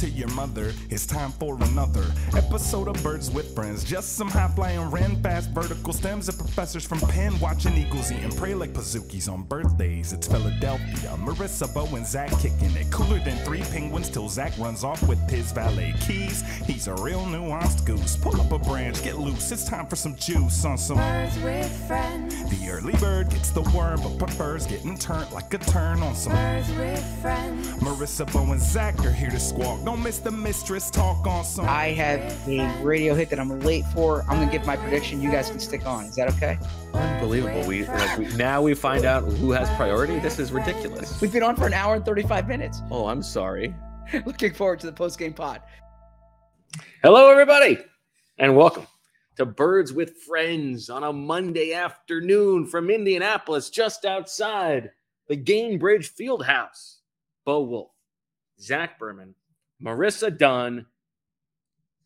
To your mother, it's time for another episode of Birds with Friends. Just some high flying, ran fast vertical stems and professors from Penn watching eagles eat and pray like Pazookies on birthdays. It's Philadelphia, Marissa, Bo, and Zach kicking it. Cooler than three penguins till Zach runs off with his valet keys. He's a real nuanced goose. Pull up a branch, get loose. It's time for some juice on some Birds with friends. The early bird gets the worm, but prefers getting turned like a turn on some. Birds with friends. Marissa, Bo, and Zach are here to squawk. Don't miss the mistress talk on some. I have a radio hit that I'm late for. I'm gonna give my prediction. You guys can stick on. Is that okay? Unbelievable. We, like, we now we find out who has priority. This is ridiculous. We've been on for an hour and 35 minutes. Oh, I'm sorry. Looking forward to the post game pod. Hello, everybody, and welcome to Birds with Friends on a Monday afternoon from Indianapolis, just outside the Gainbridge Fieldhouse. Bo Wolf, Zach Berman, Marissa Dunn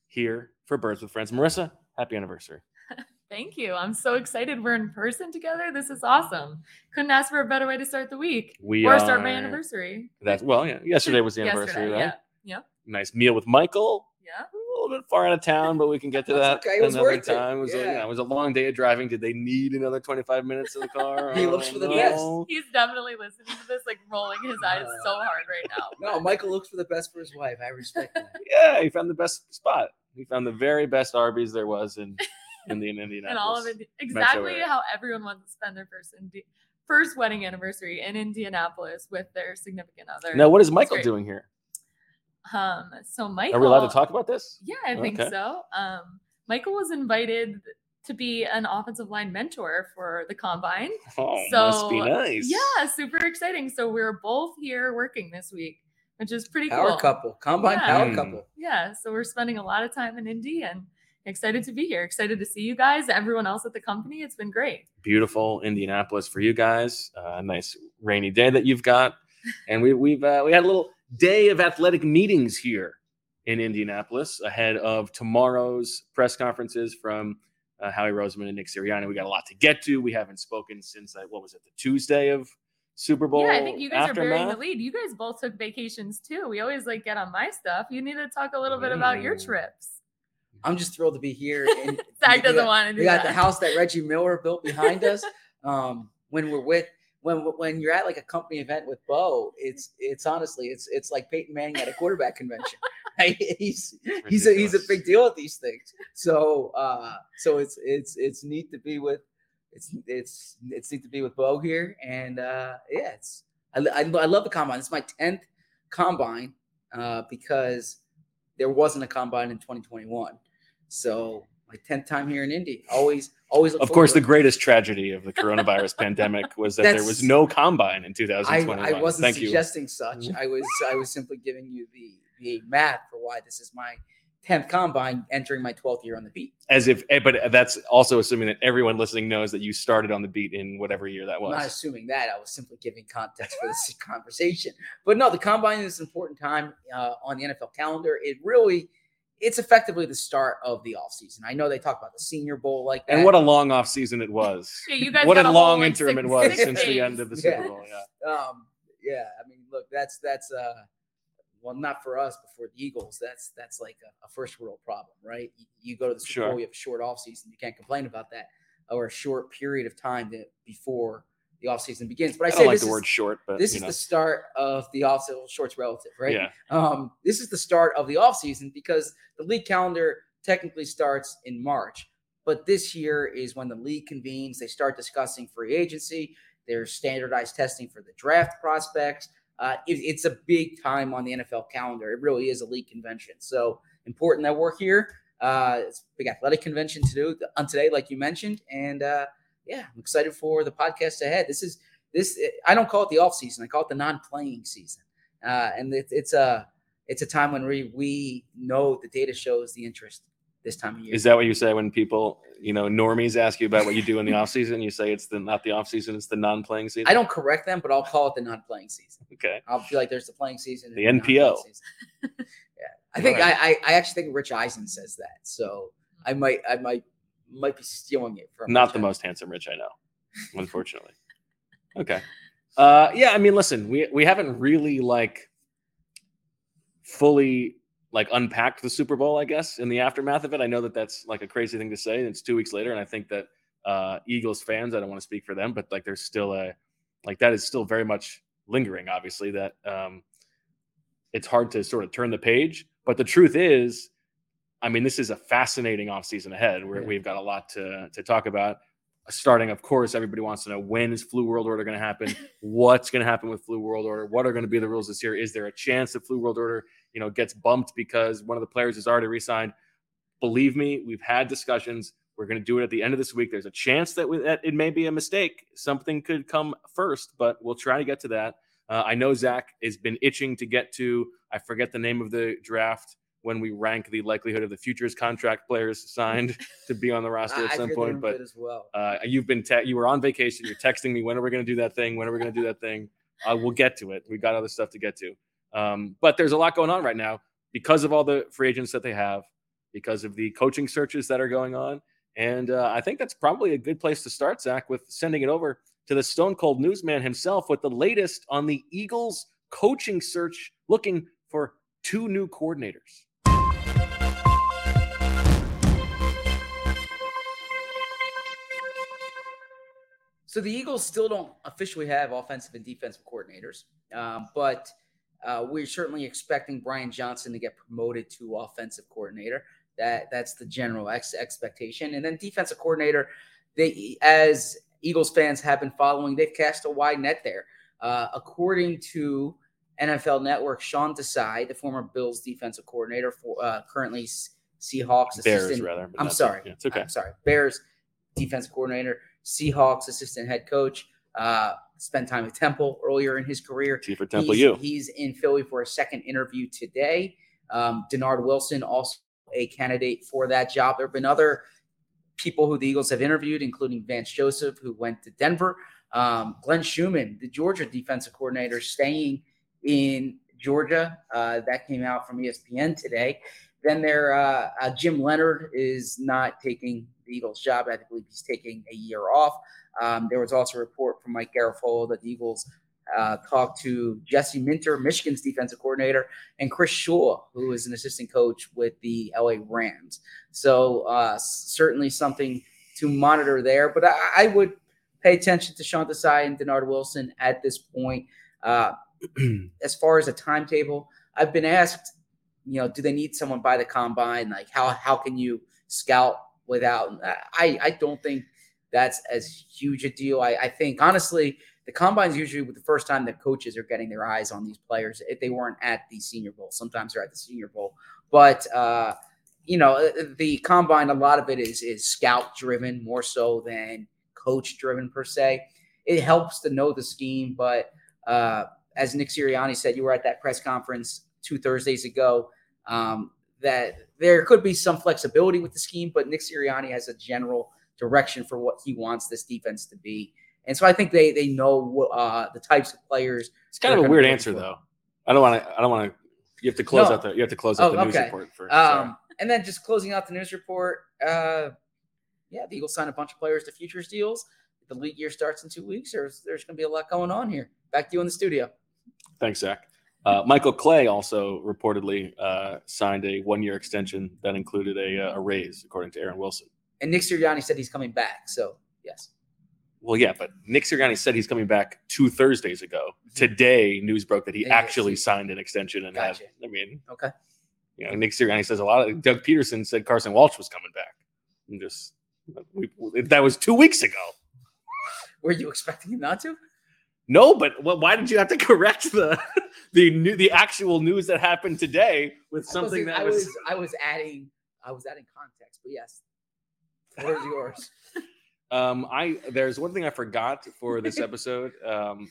here for Birds with Friends. Marissa, happy anniversary. Thank you. I'm so excited we're in person together. This is awesome. Couldn't ask for a better way to start the week We or start my anniversary. That's well, yeah. Yesterday was the anniversary, Yesterday, right? Yeah. Nice meal with Michael. Yeah. A little bit far out of town, but we can get to that That's okay. It was another worth time. It was, a, Yeah. yeah, it was a long day of driving. Did they need another 25 minutes in the car? He looks for the know. best. He's definitely listening to this, like rolling his eyes uh, so hard right now. No, Michael looks for the best for his wife. I respect that. Yeah, he found the best spot. He found the very best Arby's there was in in the in Indianapolis. and all of it exactly how everyone wants to spend their first Indi- first wedding anniversary in Indianapolis with their significant other. Now, what is Michael doing here? Um, so Michael Are we allowed to talk about this? Yeah, I think Okay. so. Um, Michael was invited to be an offensive line mentor for the combine. Oh, So, must be nice. Yeah, super exciting. So we're both here working this week, which is pretty Power cool. couple. Combine Yeah. power Mm. couple. Yeah, so we're spending a lot of time in Indy and excited to be here. Excited to see you guys, everyone else at the company. It's been great. Beautiful Indianapolis for you guys. Uh, nice rainy day that you've got, and we we've uh, we had a little day of athletic meetings here in Indianapolis ahead of tomorrow's press conferences from uh, Howie Roseman and Nick Sirianni. We got a lot to get to. We haven't spoken since uh, what was it, the Tuesday of Super Bowl? yeah, I think you guys are bearing the lead. You guys both took vacations too. We always like get on my stuff. You need to talk a little bit about your Mm. trips. I'm just thrilled to be here. And Zach doesn't got- want to do that. We got the house that Reggie Miller built behind us. Um, when we're with when when you're at like a company event with Bo, it's it's honestly it's it's like Peyton Manning at a quarterback convention. He's he's a he's a big deal at these things. So uh so it's it's it's neat to be with it's it's it's neat to be with Bo here and uh yeah it's I, I, I love the combine. It's my 10th combine uh because there wasn't a combine in 2021. So my 10th time here in Indy. Always always Of course, the greatest tragedy of the coronavirus pandemic was that there was no combine in to it. I, 2021. I wasn't Thank you. suggesting such. I was I was simply giving you the the math for why this is my 10th combine entering my 12th year on the beat. As if, eh, but that's also assuming that everyone listening knows that you started on the beat in whatever year that I'm not was. assuming that. I was simply giving context for this conversation. But no, the combine is an important time uh, on the NFL calendar. It really, it's effectively the start of the offseason. I know they talk about the Senior Bowl like that. And what a long off season it was. Yeah, you guys what a a long like, interim six- it was six since the end of the Super Yeah. Bowl. Yeah. um, yeah, I mean, look, that's that's uh, well, not for us, but for the Eagles, that's that's like a, a first world problem, right? You, you go to the Super Sure. Bowl, you have a short offseason, you can't complain about that, or a short period of time that before the offseason begins. But I, I say like this the is, word short, but this is know. the start of the offseason. Shorts relative, right? Yeah. Um, this is the start of the offseason because the league calendar technically starts in March. But this year is when the league convenes. They start discussing free agency. There's standardized testing for the draft prospects. Uh, it- it's a big time on the NFL calendar. It really is a league convention. So important that we're here. Uh, it's a big athletic convention to do on today, like you mentioned. And uh, yeah, I'm excited for the podcast ahead. This is this. I don't call it the off season. I call it the non-playing season. Uh, and it, it's a it's a time when we we know the data shows the interest this time of year. Is that what you say when people, you know, normies ask you about what you do in the off season? You say it's the not the off season, it's the non-playing season. I don't correct them, but I'll call it the non-playing season. Okay. I'll feel like there's the playing season. and The NPO. yeah, I think All I, I I actually think Rich Eisen says that, so I might I might might be stealing it from Not the most handsome rich I know, unfortunately. okay. Uh, yeah, I mean, listen, we we haven't really like fully like unpacked the Super Bowl, I guess, in the aftermath of it. I know that that's like a crazy thing to say. and It's two weeks later, and I think that uh, Eagles fans, I don't want to speak for them, but like there's still a like that is still very much lingering. Obviously, that um, it's hard to sort of turn the page. But the truth is, I mean, this is a fascinating offseason ahead where Yeah. we've got a lot to to talk about. Starting, of course, everybody wants to know when is Flu World Order going to happen? What's going to happen with Flu World Order? What are going to be the rules this year? Is there a chance that Flu World Order, you know, gets bumped because one of the players is already re-signed? Believe me, we've had discussions. We're going to do it at the end of this week. There's a chance that, we, that it may be a mistake. Something could come first, but we'll try to get to that. Uh, I know Zach has been itching to get to. I forget the name of the draft when we rank the likelihood of the futures contract players signed to be on the roster at some point. But as well. uh, you've been te- you were on vacation. You're texting me when are we going to do that thing? When are we going to do that thing? Uh, we'll get to it. We got other stuff to get to. Um, but there's a lot going on right now because of all the free agents that they have, because of the coaching searches that are going on, and uh, I think that's probably a good place to start, Zach, with sending it over to the Stone Cold Newsman himself with the latest on the Eagles coaching search, looking for two new coordinators. So the Eagles still don't officially have offensive and defensive coordinators, um, but uh, we're certainly expecting Brian Johnson to get promoted to offensive coordinator. That that's the general ex- expectation, and then defensive coordinator. They, as Eagles fans have been following, they've cast a wide net there. Uh, according to NFL Network, Sean Desai, the former Bills defensive coordinator for uh, currently Seahawks Bears, assistant rather. I'm sorry. Yeah, it's okay. I'm sorry. Bears defense coordinator, Seahawks assistant head coach. Uh, spent time at Temple earlier in his career. For Temple he's, U. He's in Philly for a second interview today. Um, Dennard Wilson, also a candidate for that job. There have been other people who the Eagles have interviewed, including Vance Joseph, who went to Denver. Um, Glenn Schumann, the Georgia defensive coordinator, staying in Georgia. Uh, that came out from ESPN today. Then there, uh, uh, Jim Leonhard is not taking the Eagles' job. I believe he's taking a year off. Um, there was also a report from Mike Garafolo that the Eagles uh, talked to Jesse Minter, Michigan's defensive coordinator, and Chris Shula, who is an assistant coach with the LA Rams. So uh, certainly something to monitor there. But I, I would pay attention to Sean Desai and Dennard Wilson at this point. Uh, as far as a timetable, I've been asked, you know, do they need someone by the combine? Like how how can you scout without? I I don't think that's as huge a deal. I, I think honestly, the combine's usually the first time that coaches are getting their eyes on these players if they weren't at the Senior Bowl. Sometimes they're at the Senior Bowl, but uh, you know, the combine a lot of it is is scout driven more so than coach driven per se. It helps to know the scheme, but uh, as Nick Sirianni said, you were at that press conference two Thursdays ago. Um, that there could be some flexibility with the scheme, but Nick Sirianni has a general direction for what he wants this defense to be. And so I think they they know uh, the types of players. It's kind of a weird answer, for. though. I don't want to. I don't want to. You have to close No. out the. You have to close out Oh, the news okay. report first. Um, and then just closing out the news report. Uh, yeah, the Eagles signed a bunch of players to futures deals. The league year starts in two weeks. There's there's going to be a lot going on here. Back to you in the studio. Thanks, Zach. Uh, Michael Clay also reportedly uh, signed a one-year extension that included a, uh, a raise, according to Aaron Wilson. And Nick Sirianni said he's coming back. So yes, Well, yeah, but Nick Sirianni said he's coming back two Thursdays ago. Today, news broke that he Mm-hmm. Yeah, actually signed an extension and Gotcha. had. I mean, okay. you know, Nick Sirianni says a lot. Of, Doug Pederson said Carson Wentz was coming back. I'm just we, that was two weeks ago. Were you expecting him not to? No, but wh- why did you have to correct the the new the actual news that happened today with something I that was, was? I was adding I was adding context, but yes. What is yours? Um, I there's one thing I forgot for this episode. Um,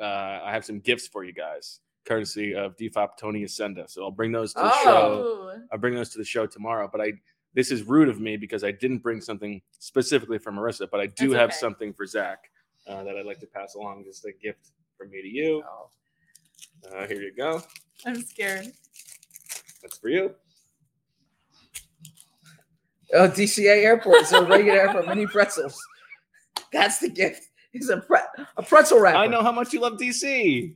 uh, I have some gifts for you guys, courtesy of Defop Tony Ascenda. So I'll bring those to the Oh. show. I'll bring those to the show tomorrow. But I this is rude of me because I didn't bring something specifically for Marissa, but I do That's have okay. something for Zach uh, that I'd like to pass along. Just a gift from me to you. Oh. Uh, here you go. I'm scared. That's for you. Oh, DCA airport. It's a regular airport. Mini pretzels. That's the gift. It's a pre- a pretzel wrapper. I know how much you love DC.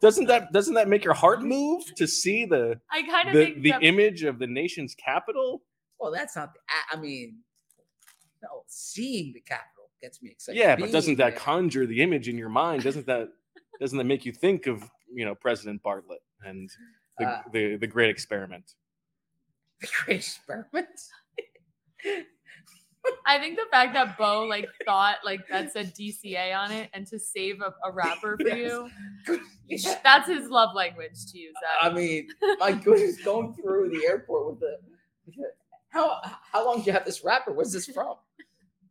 Doesn't that doesn't that make your heart move to see the I kind of the, think the that- image of the nation's capital? Well, that's not. The, I- I mean, no, seeing the capital gets me excited. Yeah, but doesn't Being that there- conjure the image in your mind? Doesn't that doesn't that make you think of you know President Bartlet and the Uh, the, the great experiment? the great experiment? I think the fact that Bo like thought like that said DCA on it and to save a, a wrapper for Yes. you, that's his love language to you, I mean, my goodness, going through the airport with the. How how long do you have this wrapper? Where's this from?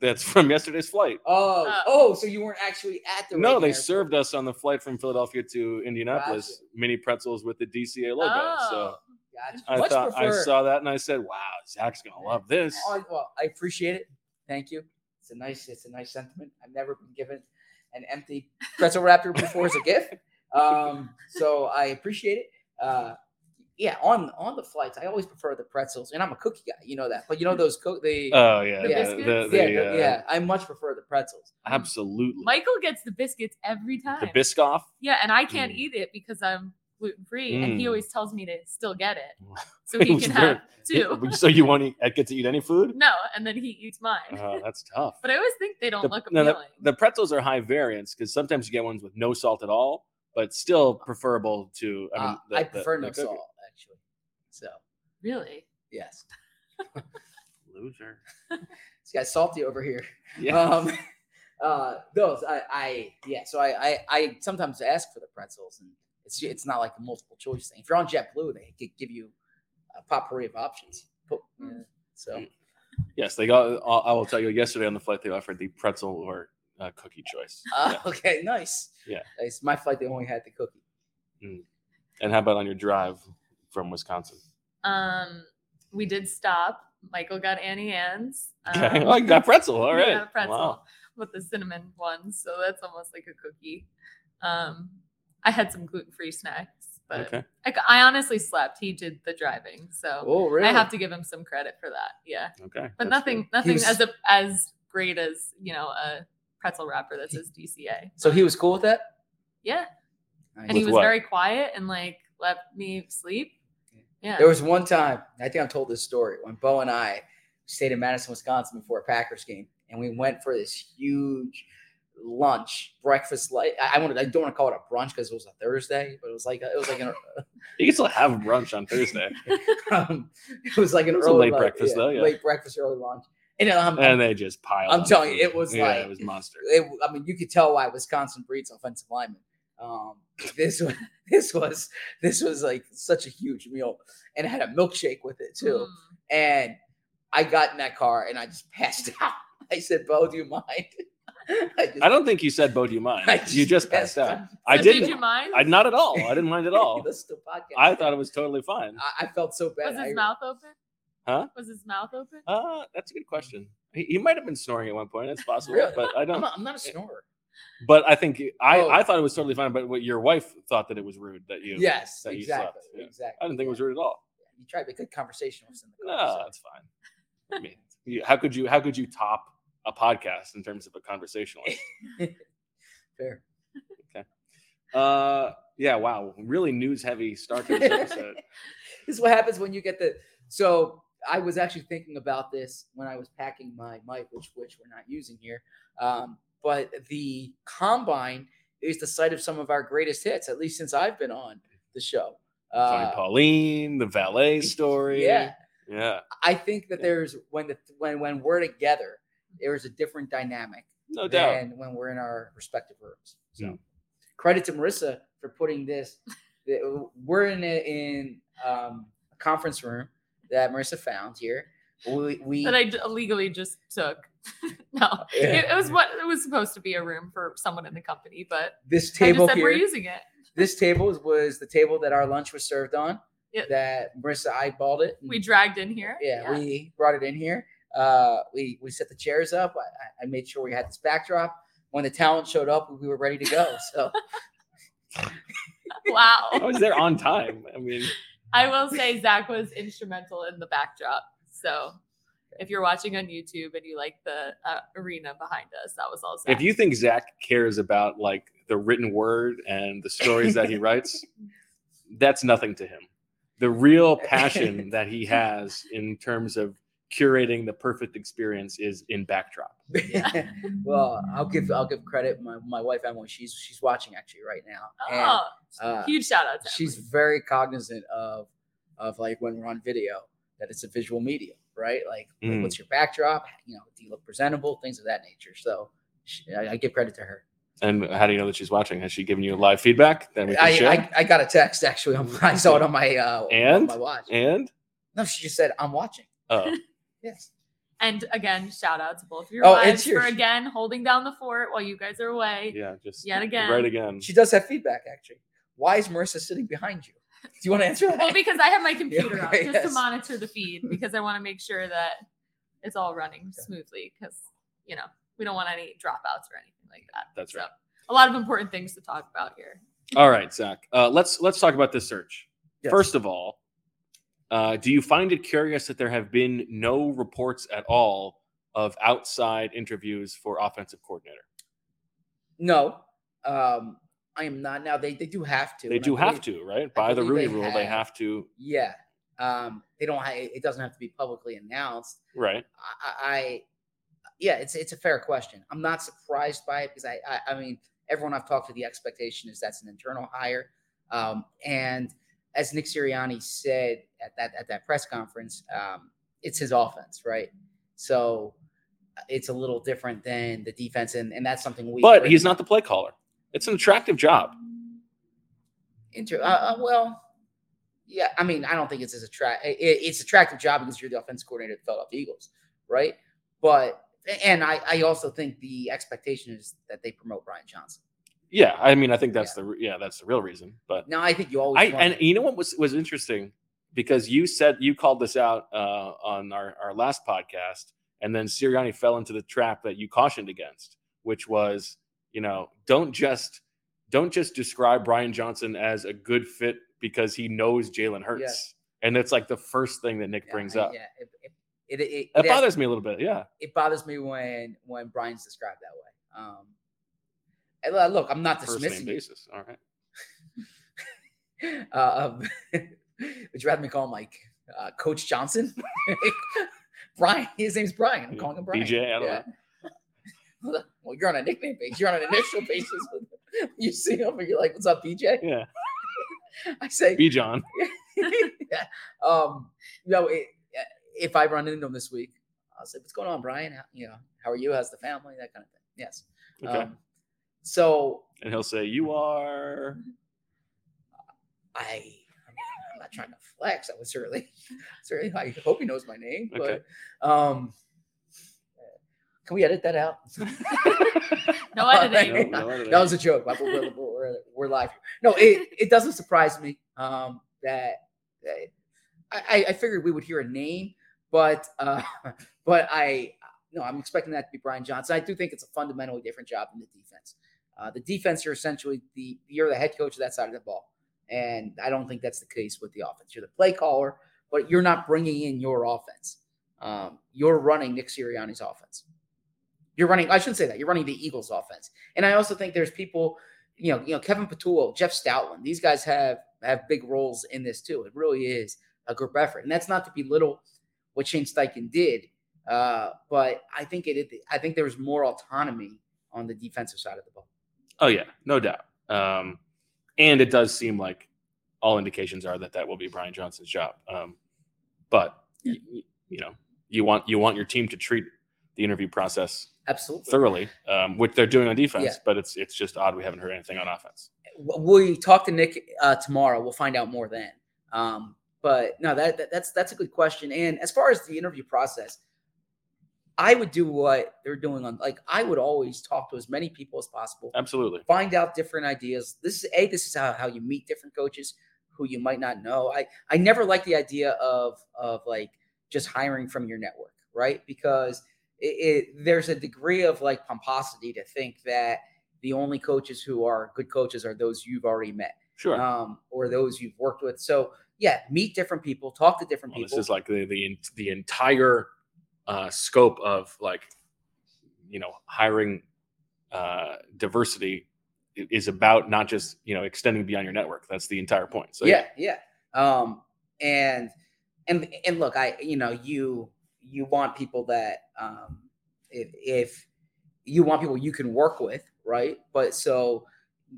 That's from yesterday's flight. Oh, Uh, oh, so you weren't actually at the. No, they airport. served us on the flight from Philadelphia to Indianapolis Gotcha. mini pretzels with the DCA logo. So Oh, Gotcha. I Much thought I saw that and I said, "Wow, Zach's gonna love this." Oh, well, I appreciate it. Thank you. It's a nice, it's a nice sentiment. I've never been given an empty pretzel wrapper before as a gift. Um, so I appreciate it. Uh, yeah, on on the flights, I always prefer the pretzels, and I'm a cookie guy. You know that, but you know those cook the Oh yeah, The the, biscuits? the, the, yeah, the- uh, yeah. I much prefer the pretzels. absolutely. Michael gets the biscuits every time. the Biscoff. yeah, and I can't Mm. eat it because I'm gluten free, and he Mm. always tells me to still get it so he was can very- have two. so you want to get to eat any food? No, and then he eats mine. Oh, that's tough. but I always think they don't the, look no, appealing. the, the pretzels are high variance because sometimes you get ones with no salt at all, but still preferable to. I mean, Uh, the- I prefer the no cookie. salt, actually. So really? yes, Loser. this guy's salty over here. Yeah. Um, uh, those I, I yeah. So I, I I sometimes ask for the pretzels, and it's it's not like a multiple choice thing. If you're on JetBlue, they gi- give you a potpourri of options. Put- yeah, So yes, they got. I'll- tell you. Yesterday on the flight, they offered the pretzel or uh, cookie choice. uh, Yeah. okay, nice. Yeah. It's my flight. They only had the cookie. And how about on your drive from Wisconsin? Um, we did stop. Michael got Auntie Anne's. Okay. Um, oh, you got pretzel. All we got a pretzel Wow. with the cinnamon one, so that's almost like a cookie. Um, I had some gluten free snacks, but Okay. I, I honestly slept. He did the driving, so Oh, really? I have to give him some credit for that. Yeah, Okay. but That's nothing, good. nothing was- as a, as great as you know a pretzel wrapper that says DCA. So he was cool with that. Yeah, Nice. and he was what? very quiet and like let me sleep. Yeah, There was one time, I think I've told this story, when Bo and I stayed in Madison, Wisconsin before a Packers game, and we went for this huge lunch, breakfast. Like I I wanted, I don't want to call it a brunch because it was a Thursday, but it was like it was like an You can still have brunch on Thursday. um, it was like an was early late lunch, breakfast, though, yeah. late breakfast, early lunch. And um, and they just piled. I'm telling you, it was yeah, like- it was monster. it, I mean, you could tell why Wisconsin breeds offensive linemen. Um, this was this was this was like such a huge meal, and it had a milkshake with it too. Mm. And I got in that car and I just passed out. I said, "Bo, do you mind?" I, just, I don't think you said, "Bo, do you mind?" I you just passed out. out. I So didn't. Did you mind? I not at all. I didn't mind at all. Listen to the podcast. I thought it was totally fine. I, I felt so bad. was his I- mouth open? Huh? Was his mouth open? Uh, that's a good question. He, he might have been snoring at one point. That's possible, Really? but I I'm don't. not, I'm not a snorer. But I think I, Oh. I thought it was totally fine. But what your wife thought that it was rude that you. Yes, that you exactly, slept, yeah. exactly. I didn't think it was rude at all. You tried to be a good conversationalist in the No, so- that's fine. I mean, you, how could you how could you top a podcast in terms of a conversationalist? Fair. Okay. Uh, yeah. Wow. Really news heavy start to this episode. this is what happens when you get the. So I was actually thinking about this when I was packing my mic, which which we're not using here. Um, but the combine is the site of some of our greatest hits, at least since I've been on the show. Funny Uh, Pauline, the valet story. yeah, Yeah. I think that there's when the when when we're together, there's a different dynamic No doubt. And when we're in our respective rooms. So Mm. credit to Marissa for putting this. We're in a, in um, a conference room that Marissa found here. We, we That I j- illegally just took. no, Yeah. it, it was what it was supposed to be a room for someone in the company, but This I table just said we're using it. this table was, was the table that our lunch was served on. Yeah. That Marissa eyeballed it. and- We dragged in here. yeah, we brought it in here. Uh, we we set the chairs up. I, I- I made sure we had this backdrop. When the talent showed up, we were ready to go. So wow. I was there on time. I mean, I will say Zach was instrumental in the backdrop. So if you're watching on YouTube and you like the uh, arena behind us, that was all Zach. if you think Zach cares about like the written word and the stories that he writes, that's nothing to him. The real passion that he has in terms of curating the perfect experience is in backdrop. well, I'll give I'll give credit. My, my wife Emily, she's she's watching actually right now. And, oh, uh, huge shout out to she's Emily. very cognizant of of like when we're on video that it's a visual medium, right? Like, like, Mm. what's your backdrop? You know, do you look presentable? Things of that nature. So she, I, I give credit to her. And how do you know that she's watching? Has she given you live feedback Then we can I, share? I, I got a text actually. On, I saw it on my uh, on And? my watch. and No, she just said I'm watching. oh, Yes. And again, shout out to both of your Oh, and wives for again holding down the fort while you guys are away. yeah, just Yet again. right again. She does have feedback actually. Why is Marissa sitting behind you? Do you want to answer that? Well, because I have my computer up okay, just to monitor the feed because I want to make sure that it's all running smoothly because you know we don't want any dropouts or anything like that. That's So, right. A lot of important things to talk about here. All right, Zach. Uh, let's let's talk about this search. Yes. First of all, uh, do you find it curious that there have been no reports at all of outside interviews for offensive coordinator? no. Um, I am not now. They they do have to. They do have to, right? By the Rooney they rule, they have. have to, Yeah. Um, they don't. Ha- it doesn't have to be publicly announced. right? I, I, I yeah, it's it's a fair question. I'm not surprised by it because I, I, I mean, everyone I've talked to, the expectation is that's an internal hire. Um, and as Nick Sirianni said at that at that press conference, um, it's his offense, right? So uh, it's a little different than the defense, and, and that's something we. But he's not the play caller. It's an attractive job. Inter- uh, uh, well, yeah. I mean, I don't think it's as attract. It, it's attractive job because you're the offense coordinator of the Philadelphia Eagles, right? But and I, I also think the expectation is that they promote Brian Johnson. Yeah, I mean, I think that's the yeah, that's the real reason. But no, I think you always I and you know what was was interesting because you said you called this out uh, on our our last podcast, and then Sirianni fell into the trap that you cautioned against, which was you know don't just don't just describe Brian Johnson as a good fit because he knows Jalen Hurts, Yeah. and that's like the first thing that Nick yeah, brings up. Yeah, it, it, it, it, bothers me a little bit. Yeah, it bothers me when when Brian's described that way. Um, uh, look, I'm not dismissing first name basis. All right. Uh, um, would you rather me call him like uh, Coach Johnson? Brian, his name's Brian. I'm Yeah, calling him Brian. BJ, I don't know. Well, you're on a nickname basis. You're on an initial basis. you see him, and you're like, "What's up, BJ?" Yeah, I say, B John. yeah. Um, you know, it, if I run into him this week, I'll say, "What's going on, Brian? How, you know, how are you? How's the family? That kind of thing." Yes. Okay, Um, so and he'll say you are. I, I mean, I'm not trying to flex. I was certainly, certainly, I hope he knows my name. Okay. But um, can we edit that out? No All editing. right. No, no editing. That was a joke. We're, we're, we're live. No, it, it doesn't surprise me um, that, that I, I figured we would hear a name, but uh, but I no, I'm expecting that to be Brian Johnson. I do think it's a fundamentally different job than the defense. Uh, the defense, you're essentially the you're the head coach of that side of the ball, and I don't think that's the case with the offense. You're the play caller, but you're not bringing in your offense. Um, you're running Nick Sirianni's offense. You're running. I shouldn't say that. You're running the Eagles' offense, and I also think there's people, you know, you know, Kevin Patullo, Jeff Stoutland. These guys have have big roles in this too. It really is a group effort, and that's not to belittle what Shane Steichen did, uh, but I think it. I think there was more autonomy on the defensive side of the ball. Oh yeah, no doubt. Um, and it does seem like all indications are that that will be Brian Johnson's job. Um, but y- y- you know, you want you want your team to treat the interview process Absolutely. thoroughly, um, which they're doing on defense. Yeah. But it's it's just odd we haven't heard anything on offense. we talk to Nick uh, tomorrow. We'll find out more then. Um, but no, that, that that's that's a good question. And as far as the interview process, I would do what they're doing on like I would always talk to as many people as possible, Absolutely. find out different ideas. This is a this is how, how you meet different coaches who you might not know. I I never like the idea of of like just hiring from your network, right? Because it, it there's a degree of like pomposity to think that the only coaches who are good coaches are those you've already met Sure. um, or those you've worked with. So yeah, meet different people, talk to different Well, this is like the the the entire uh, scope of like you know hiring uh, diversity is about not just you know extending beyond your network. That's the entire point. So yeah, yeah. Um, and and and look, I you know you you want people that um, if if you want people you can work with, right? But so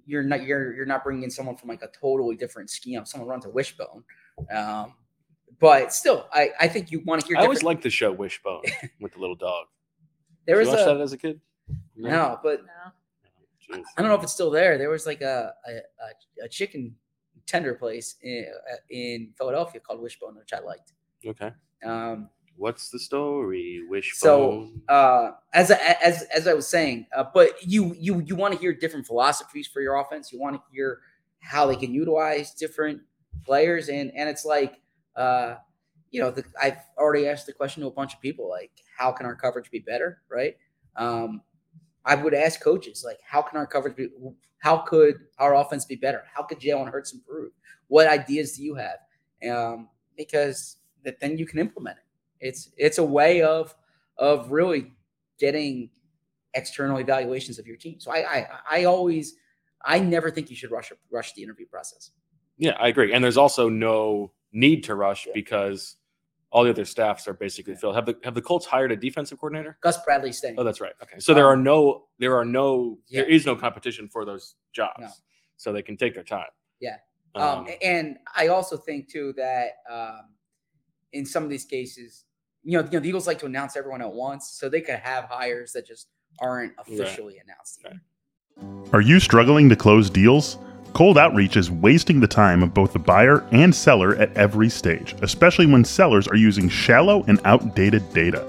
you're not you're you're not bringing in someone from like a totally different scheme. Someone runs a wishbone. Um, but still, I I think you want to hear. I always different- liked the show Wishbone with the little dog. there Did was you watch a that as a kid? no, but No. Jeez. I don't know if it's still there. There was like a a, a, a chicken tender place in, uh, in Philadelphia called Wishbone, which I liked. Okay. Um, What's the story? Wishbone. so uh, as I, as as I was saying, uh, but you you you want to hear different philosophies for your offense. You want to hear how they can utilize different players, and and it's like uh, you know the, I've already asked the question to a bunch of people like how can our coverage be better, right? Um, I would ask coaches like how can our coverage be how could our offense be better? How could Jalen Hurts improve? What ideas do you have? Um, because that then you can implement it. It's it's a way of of really getting external evaluations of your team. So I I, I always I never think you should rush rush the interview process. yeah, I agree. And there's also no need to rush Yeah. because all the other staffs are basically Yeah. filled. Have the have the Colts hired a defensive coordinator? Gus Bradley staying. Oh, that's right. Okay. So there are Um, no there are no there yeah. is no competition for those jobs. No. So they can take their time. Yeah. Um, Um, and I also think too that um, in some of these cases, you know, you know, the Eagles like to announce everyone at once, so they could have hires that just aren't officially announced. Yet. Right. Are you struggling to close deals? Cold outreach is wasting the time of both the buyer and seller at every stage, especially when sellers are using shallow and outdated data.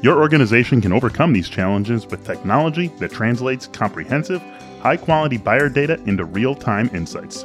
Your organization can overcome these challenges with technology that translates comprehensive, high quality buyer data into real time insights.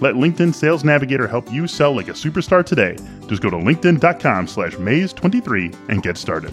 Let LinkedIn Sales Navigator help you sell like a superstar today. Just go to linkedin.com slash maze23 and get started.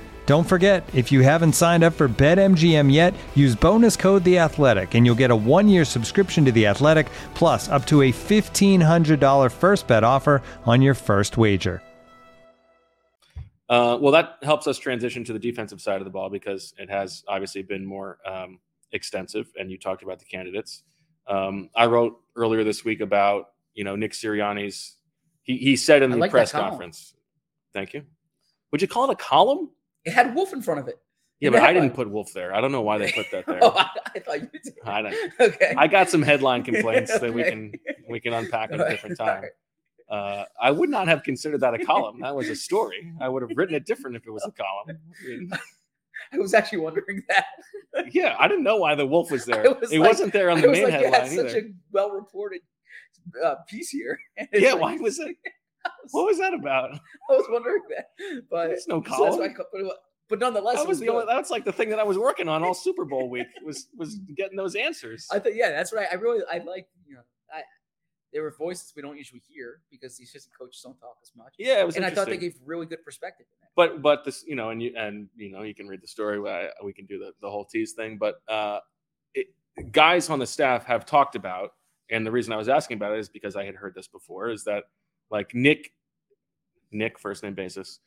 Don't forget, if you haven't signed up for BetMGM yet, use bonus code The Athletic, and you'll get a one-year subscription to The Athletic, plus up to a $1,500 first bet offer on your first wager. Uh, well, that helps us transition to the defensive side of the ball because it has obviously been more um, extensive. And you talked about the candidates. Um, I wrote earlier this week about you know Nick Sirianni's. He he said in the like press conference. Thank you. Would you call it a column? It had Wolf in front of it. Yeah, but I didn't put Wolf there. I don't know why they put that there. oh, I, I thought you did. I don't. Okay. I got some headline complaints that we can we can unpack at a different time. right. Uh, I would not have considered that a column. That was a story. I would have written it different if it was a column. I was actually wondering that. yeah, I didn't know why the wolf was there. Was it like- wasn't there on the was main like, headline had such either. a well-reported uh, piece here. Yeah, like- why was it? Was, What was that about? I was wondering that, but There's no so that's why I but, nonetheless, That it was the only, that's like the thing that I was working on all Super Bowl week was was getting those answers. I thought, yeah, that's right. I really, I like, you know, I there were voices we don't usually hear because the assistant coaches don't talk as much. yeah, it was and I thought they gave really good perspective in that. but but this you know and you and you know you can read the story I, we can do the, the whole tease thing but uh it, guys on the staff have talked about and the reason i was asking about it is because i had heard this before is that like nick nick first name basis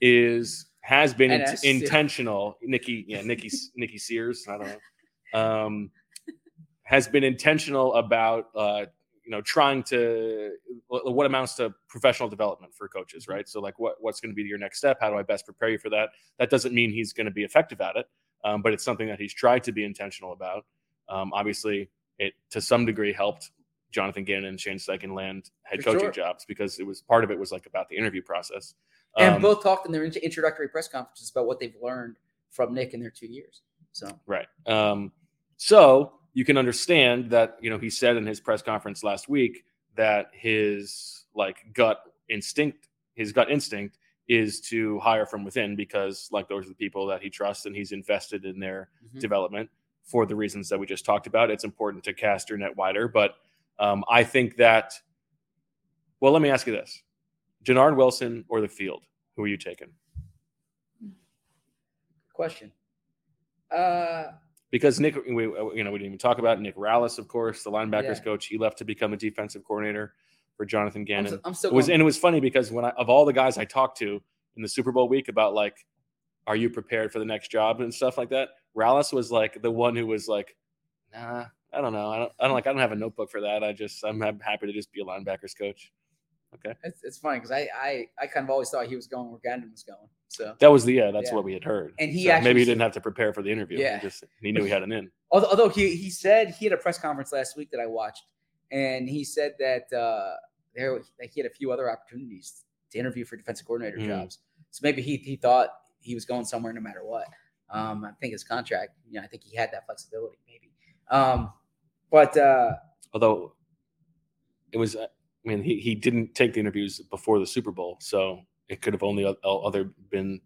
is has been in- intentional nikki yeah nikki nikki sears i don't know um has been intentional about uh you know trying to what amounts to professional development for coaches right? So like what what's going to be your next step? How do i best prepare you for that? That doesn't mean he's going to be effective at it um, but it's something that he's tried to be intentional about. Um, obviously it to some degree helped jonathan gannon and shane steichen land head For coaching sure. jobs because it was part of it was like about the interview process And Um, both talked in their introductory press conferences about what they've learned from Nick in their two years. So Right. Um, so you can understand that, you know, he said in his press conference last week that his like gut instinct, his gut instinct is to hire from within because like those are the people that he trusts and he's invested in their Mhm. development for the reasons that we just talked about. It's important to cast your net wider, but um, I think that. Well, let me ask you this: Dennard Wilson or the field? Who are you taking? question. Uh, because Nick, we you know we didn't even talk about Nick Rallis, of course, the linebackers Yeah. coach. He left to become a defensive coordinator for Jonathan I'm, Gannon. I'm still it was and it was funny because when I of all the guys I talked to in the Super Bowl week about like, are you prepared for the next job and stuff like that, Rallis was like the one who was like, nah, I don't know, I don't, I don't like, I don't have a notebook for that. I just I'm happy to just be a linebackers coach. Okay, It's, it's funny because I, I I kind of always thought he was going where Gannon was going. So that was the yeah, that's Yeah. what we had heard. And he So actually maybe he didn't have to prepare for the interview. Yeah. he just he knew he had an in. although, although he he said he had a press conference last week that I watched, and he said that uh, there that he had a few other opportunities to interview for defensive coordinator Mm. jobs. So maybe he he thought he was going somewhere no matter what. Um, I think his contract, you know, I think he had that flexibility maybe. Um, but uh, although it was uh, i mean he, he didn't take the interviews before the super bowl so it could have only o- o- other been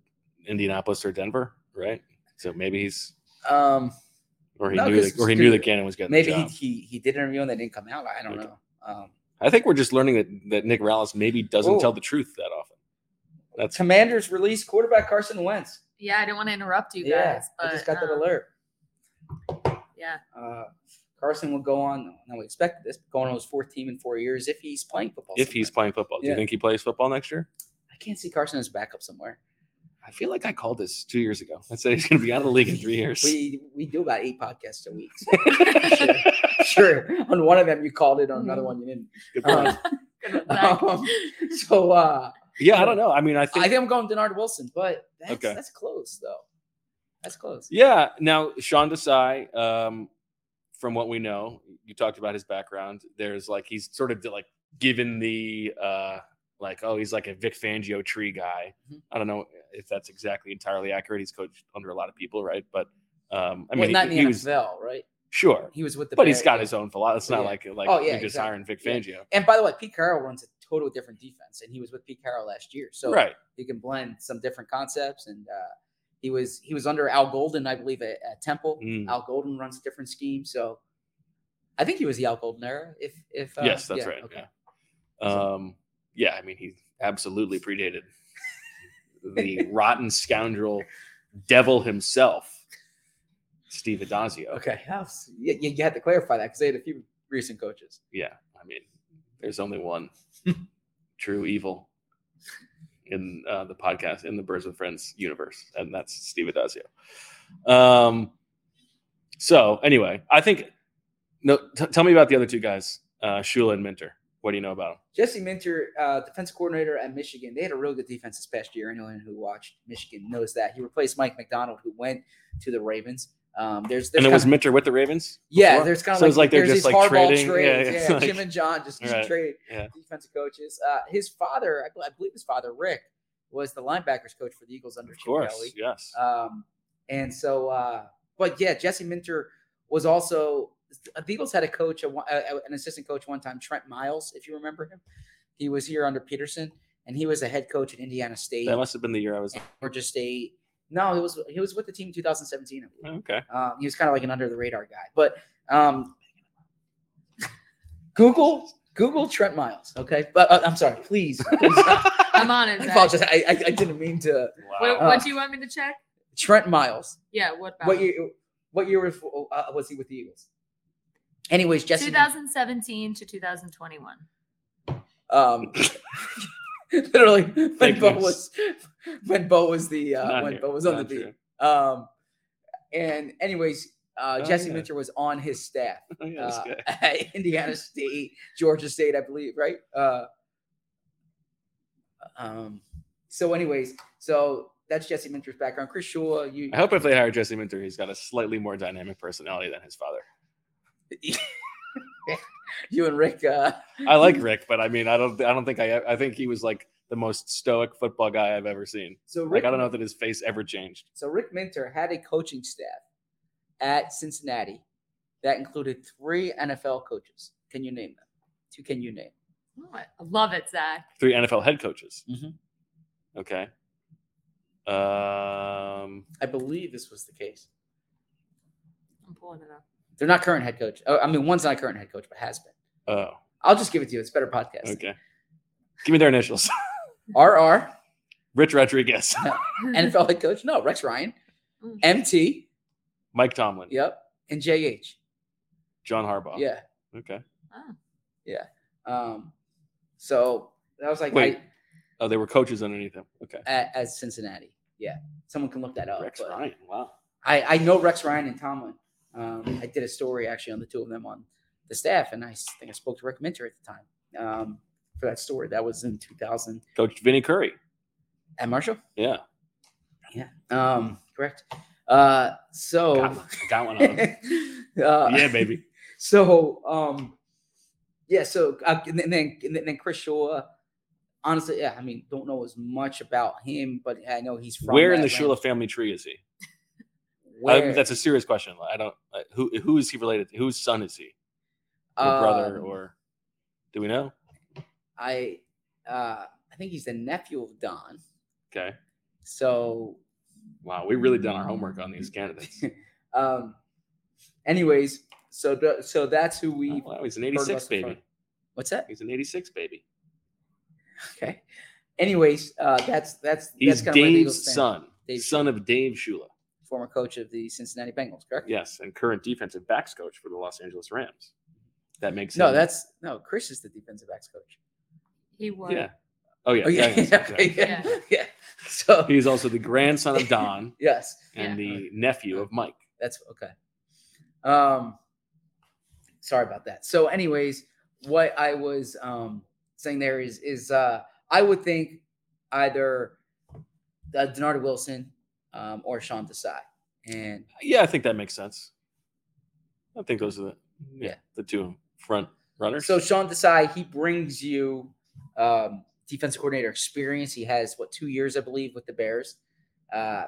indianapolis or denver right so maybe he's um, or he No, knew 'cause- that, or he knew that because gannon was getting maybe the he, job. he he did interview and they didn't come out. I don't Okay. know. Um, i think we're just learning that, that nick rallis maybe doesn't Oh. tell the truth that often that's Commanders released quarterback Carson Wentz. Yeah, I didn't want to interrupt you yeah, guys, but I just got that um, alert. Yeah, Uh, Carson will go on. No, we expected this. Going on his fourth team in four years if he's playing football. if he's playing football do you think he plays football next year I can't see Carson as backup somewhere. i feel like i called this two years ago i said he's going to be out of the league in three years We we do about eight podcasts a week. so sure, sure. On one of them you called it. On another one you didn't. Good point. Um, Good one, Zach. um, so uh, yeah i don't know i mean i think I think I'm going Dennard Wilson, but that's Okay. that's close though. That's close. Yeah. Now, Sean Desai, um, from what we know, you talked about his background. There's like he's sort of like given the uh, like oh he's like a Vic Fangio tree guy. Mhm. I don't know if that's exactly entirely accurate. He's coached under a lot of people, right? But um, I well, mean, not he, in he the was NFL, right? sure, He was with the. but he's got yeah. his own philosophy. It's not Yeah. like like Oh, you're yeah, just exactly. hiring Vic Yeah. Fangio, And by the way, Pete Carroll runs a total different defense, and he was with Pete Carroll last year, so right? he can blend some different concepts. And uh, he was he was under Al Golden, I believe, at, at Temple. Mm. Al Golden runs a different scheme, so I think he was the Al Golden era. If if uh, yes, that's yeah, right. Okay. Yeah. Um, yeah, I mean, he absolutely predated the rotten scoundrel devil himself, Steve Addazio. Okay. You, you you had to clarify that because they had a few recent coaches. Yeah, I mean, there's only one true evil in uh, the podcast in the Birds with Friends universe, and that's Steve Addazio. Um, so anyway, I think no. T- tell me about the other two guys, uh, Shula and Minter. What do you know about them? Jesse Minter, uh, defense coordinator at Michigan, they had a real good defense this past year. Anyone who watched Michigan knows that he replaced Mike Macdonald, who went to the Ravens. Um, there's, there's and it was Minter with the Ravens. yeah, before? there's kind of so like, like they're just like trading. trades. Yeah, Yeah, it's like- Jim and John just, just Right, trade yeah. defensive coaches. Uh, his father, I, I believe his father Rick, was the linebackers coach for the Eagles under of Chip course, Kelly. yes. Um, and so, uh, but yeah, Jesse Minter was also the Eagles had a coach, a, a- an assistant coach one time, Trent Miles, if you remember him. He was here under Pederson, and he was a head coach at Indiana State, that must have been the year I was. Georgia State. No, he was he was with the team in 2017. I believe. Okay. Um, he was kind of like an under the radar guy. But um, Google Google Trent Miles. Okay, but uh, I'm sorry. Please, please I'm on it. Zach. apologize. I, I I didn't mean to. What, Wow. what do you want me to check? Trent Miles. Yeah, what about What him? year? What year was, uh, was he with the Eagles? Anyways, Jesse. 2017 to 2021. Um, literally when Bo was when Bo was the uh, when here, Bo was on the not beat. Um, and anyways, uh, Oh, Jesse yeah. Minter was on his staff. Oh, yeah, uh, at Indiana State, Georgia State, I believe, right? Uh, um, so, anyways, so that's Jesse Minter's background. Chris Shaw, you I hope if they hire Jesse Minter, he's got a slightly more dynamic personality than his father. you and Rick, uh, I like Rick, but I mean, I don't, I don't think I, I think he was like the most stoic football guy I've ever seen. so Rick, Like, I don't know that his face ever changed. So Rick Minter had a coaching staff at Cincinnati that included three NFL coaches. Can you name them? Two can you name? Oh, I love it, Zach. Three NFL head coaches. Mhm. Okay. Um, I believe this was the case. I'm pulling it up. They're not current head coach. Oh, I mean, one's not current head coach, but has been. oh, I'll just give it to you. It's better podcast. okay. Give me their initials. RR, Rich Rodriguez, NFL head coach. No, Rex Ryan. Mm. MT. Mike Tomlin, Yep. And JH. John Harbaugh. Yeah. Okay. Oh, Yeah. Um, so that was like Wait. I, Oh, they were coaches underneath him. Okay. at, at Cincinnati. Yeah. Someone can look that up. Rex Ryan. Wow. I, I know Rex Ryan and Tomlin. Um, I did a story actually on the two of them on the staff, and I think I spoke to Rick Minter at the time um, for that story. That was in 2000 Coach Vinny Curry. at Marshall. Yeah. Yeah, um, correct. Uh, so, Got one, got one on uh, yeah, baby. So, um, yeah. So, uh, and then and then Chris Shula. Honestly, yeah. I mean, don't know as much about him, but I know he's from Where in the Shula family tree is he? Where, Uh, that's a serious question. I don't. Uh, who who is he related to? Whose son is he? Or brother um, or do we know? I uh I think he's the nephew of Don. Okay. So Wow, we really done our homework on these candidates. um anyways, so the, so that's who we Oh, wow, he's an 86 baby. far. What's that? He's an 86 baby. Okay. Anyways, uh that's that's He's that's kind of where the Eagles Dave's son, Dave son of Dave Shula. Former coach of the Cincinnati Bengals, correct? Yes, and current defensive backs coach for the Los Angeles Rams. That makes No, him- that's no, Chris is the defensive backs coach. he was. yeah. Oh yeah, Oh yeah, yeah, yeah, yeah, yeah. Yeah. yeah. So He's also the grandson of Don yes, and Yeah. the nephew of Mike. That's okay. Um, sorry about that. So, anyways, what I was um saying there is is uh I would think either uh, Dennard Wilson um or Sean Desai, and Yeah, I think that makes sense. I think those are the yeah, Yeah. the two front runners. so Sean Desai he brings you um defensive coordinator experience. He has what two years I believe with the Bears, uh,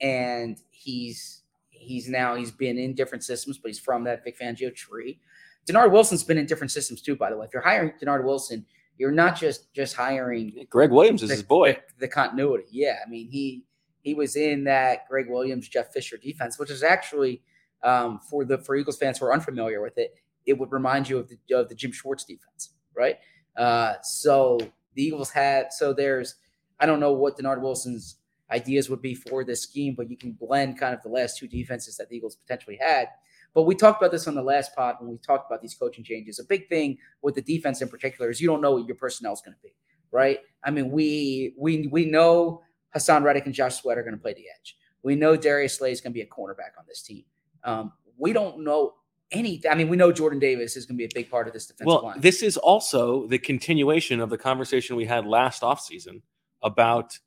and he's he's now he's been in different systems, but he's from that Vic Fangio tree. Dennard Wilson's been in different systems too, by the way. If you're hiring Dennard Wilson, you're not just just hiring Gregg Williams is his boy. the, the continuity. Yeah, I mean he he was in that Gregg Williams, Jeff Fisher defense, which is actually um, for the for Eagles fans who are unfamiliar with it, it would remind you of the of the Jim Schwartz defense, right? Uh, so the Eagles had so there's I don't know what Dennard Wilson's ideas would be for this scheme, but you can blend kind of the last two defenses that the Eagles potentially had. But we talked about this on the last pod when we talked about these coaching changes. A big thing with the defense in particular is you don't know what your personnel is going to be, right? I mean, we we we know Haason Reddick and Josh Sweat are going to play the edge. We know Darius Slay is going to be a cornerback on this team. Um, we don't know any. I mean, we know Jordan Davis is going to be a big part of this defensive Well, line. this is also the continuation of the conversation we had last offseason about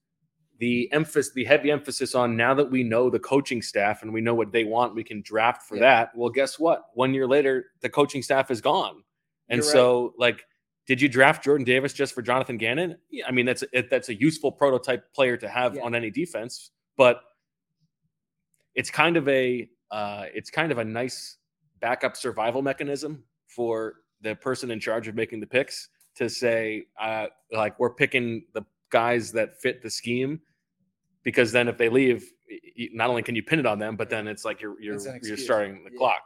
the emphasis, the heavy emphasis on now that we know the coaching staff and we know what they want, we can draft for Yeah. that. Well, guess what? One year later, the coaching staff is gone, and You're right. so like. Did you draft Jordan Davis just for Jonathan Gannon? Yeah, I mean that's it, that's a useful prototype player to have Yeah. on any defense, but it's kind of a uh, it's kind of a nice backup survival mechanism for the person in charge of making the picks to say uh, like we're picking the guys that fit the scheme because then if they leave not only can you pin it on them but then it's like you're you're you're starting the Yeah. clock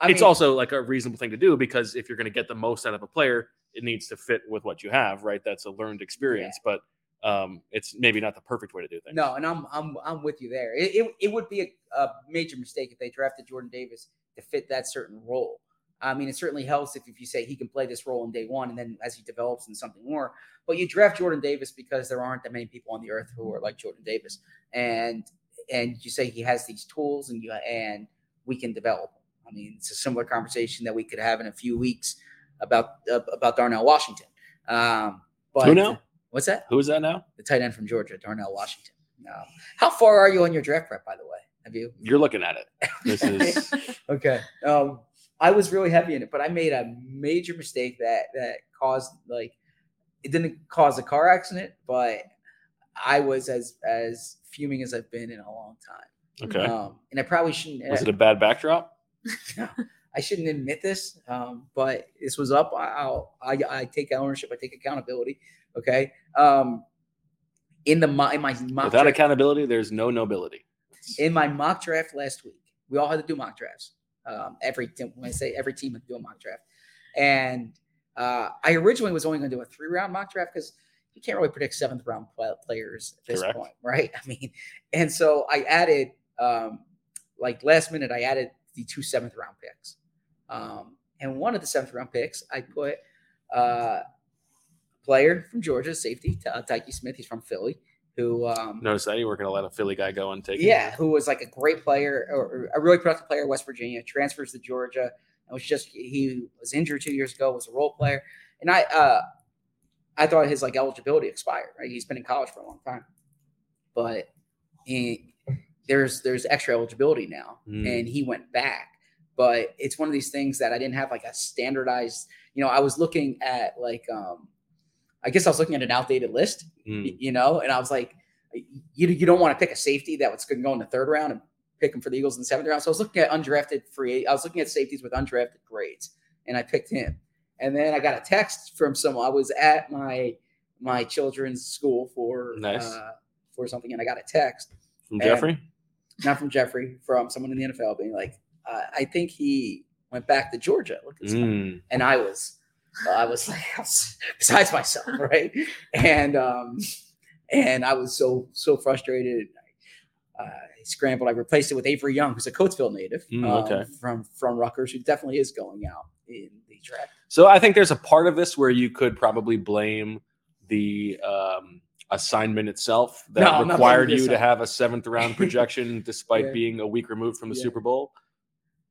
I it's mean, also like a reasonable thing to do because if you're going to get the most out of a player it needs to fit with what you have right that's a learned experience but um it's maybe not the perfect way to do things No, and I'm I'm I'm with you there. It it, it would be a, a major mistake if they drafted Jordan Davis to fit that certain role. I mean, it certainly helps if, if you say he can play this role in day one, and then as he develops in something more. But you draft Jordan Davis because there aren't that many people on the earth who are like Jordan Davis, and and you say he has these tools, and you and we can develop. I mean, it's a similar conversation that we could have in a few weeks about uh, about Darnell Washington. Um, but Who now? What's that? who is that now the tight end from Georgia, Darnell Washington. Um, how far are you on your draft prep, by the way? Have you? you're looking at it this is Okay. Um, I was really heavy in it, but I made a major mistake that that caused like it didn't cause a car accident, but I was as as fuming as I've been in a long time. okay Um, and I probably shouldn't. was it a bad backdrop I shouldn't admit this, um, but this was up. I- I'll, I, I take ownership. I take accountability. Okay. Um, in the in my mock without draft- accountability there's no nobility in my mock draft last week, we all had to do mock drafts. Um, every team, when I say every team had to do a mock draft, and uh, I originally was only going to do a three round mock draft because you can't really predict seventh round players at this Correct. point, right? I mean, and so I added um, like last minute, I added the two seventh round picks, um, and one of the seventh round picks I put uh, player from Georgia, safety, uh, Tykee Smith. He's from Philly. Who um, notice that you were going to let a philly guy go and take yeah, who was like a great player or, or a really productive player at West Virginia, transfers to Georgia, and was just he was injured two years ago, was a role player, and I uh I thought his like eligibility expired. Right, he's been in college for a long time, but he, there's there's extra eligibility now, Mm. and he went back. But it's one of these things that I didn't have like a standardized. You know, I was looking at like um, I guess I was looking at an outdated list Mm. you know, and I was like, you, you don't want to pick a safety that was going to go in the third round and pick him for the Eagles in the seventh round. So I was looking at undrafted free. I was looking at safeties with undrafted grades, and I picked him. And then I got a text from someone. I was at my my children's school for Nice. uh, for something, and I got a text, from jeffrey not from Jeffrey, from someone in the NFL, being like, uh, I think he went back to Georgia. Look at Mm. and I was, I was like, I was besides myself, right? And um, and I was so so frustrated. I, I scrambled. I replaced it with Avery Young, who's a Coatesville native, Mm, um, from from Rutgers, who definitely is going out in the draft. So I think there's a part of this where you could probably blame the um, assignment itself that No, required you to have a seventh round projection despite Yeah. being a week removed from the Yeah. Super Bowl.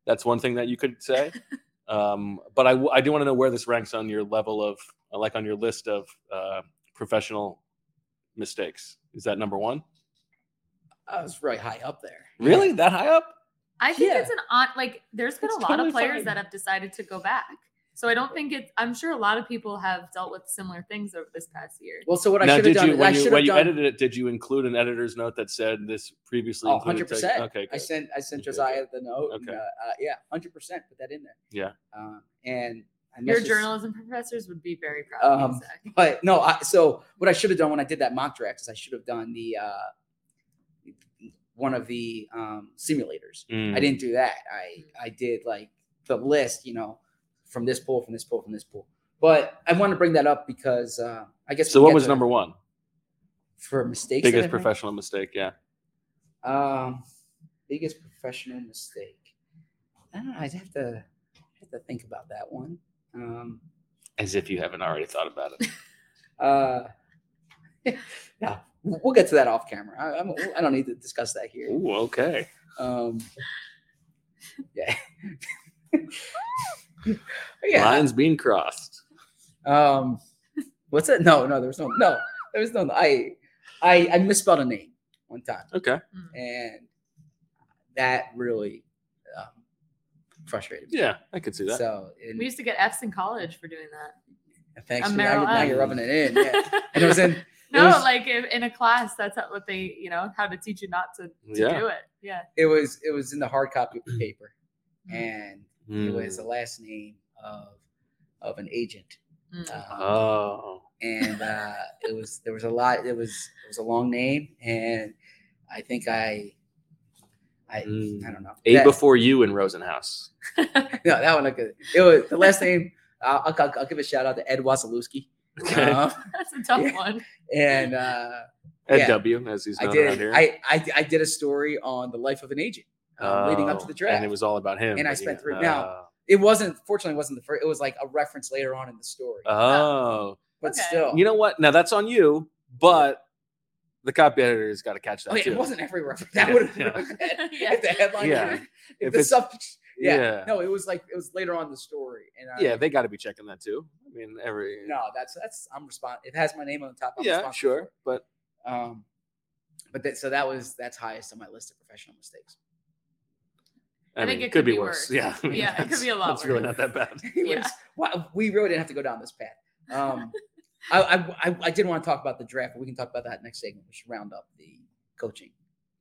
That's one thing that you could say. um, but I do want to know where this ranks on your level of, like on your list of uh, professional mistakes. Is that number one? I was really high up there. Really? That high up? I think Yeah. it's an on like there's been It's a lot totally of players fine. that have decided to go back. So I don't think it's I'm sure a lot of people have dealt with similar things over this past year. Well, so what I should have done, you I when you should when have you done. edited it? Did you include an editor's note that said this previously? Oh, 100 take- percent. Okay, I sent I sent Good, Josiah the note. and, Okay. uh, uh, yeah, hundred percent. Put that in there. Yeah. Um, and and Your journalism professors would be very proud of Um, you, Zach. But no, I, so what I should have done when I did that mock draft is I should have done the uh, one of the um, simulators. Mm. I didn't do that. I I did like the list, you know, from this pool, from this pool, from this pool. But I want to bring that up because uh, I guess So what was number one? for mistakes? Biggest professional mistake? Yeah. Um, biggest professional mistake. I don't know. I'd have to I have to think about that one. Um, As if you haven't already thought about it. uh, yeah, we'll get to that off camera. I, I'm, I don't need to discuss that here. Ooh, okay. Um, yeah. yeah. Lines being crossed. Um, what's that? No, no, there was no, no, there was no. I, I, I misspelled a name one time, Okay. and that really um, frustrated me. Yeah, I could see that. So, and, We used to get F's in college for doing that. thanks. a For, now, you're, now you're rubbing it in. Yeah. And it was in. no, was- like if, in a class, that's how, what they, you know, how to teach you not to, to Yeah. do it. Yeah. It was. It was in the hard copy of the paper, Mm. and it Mm. was the last name of of an agent. Mm. Um, Oh. and uh, it was there was a lot. It was it was a long name, and I think I, I Mm. I don't know. A That- before you in Rosenhaus. no, that one. Look It was the last name. I'll, I'll, I'll give a shout out to Ed Wasilewski. Okay. Uh, That's a tough Yeah. one. and uh, Ed yeah. W, as he's I known around did. here. I, I I did a story on the life of an agent um, leading up to Oh, the draft. And it was all about him. And I but he- spent three- now- Oh. it wasn't fortunately it wasn't the first. It was like a reference later on in the story. Oh. but okay. still, You know what? Now that's on you, but the copy editor's got to catch that I mean, too. Oh, it wasn't every reference. That Yeah, would have yeah. been Yeah. if the headline. Yeah. If, If the it's- sub, yeah. yeah. No, it was like it was later on in the story. And I, Yeah, they got to be checking that too. I mean, every no, that's that's I'm respond. It has my name on the top. I'm yeah, sure, but. Um, but that, so that was that's highest on my list of professional mistakes. I, I mean, think it could be worse. worse. Yeah, I mean, Yeah, it could be a lot That's really not that bad. It Yeah. was- wow, we really didn't have to go down this path. Um, I, I, I I did want to talk about the draft, but we can talk about that next segment. We should round up the coaching.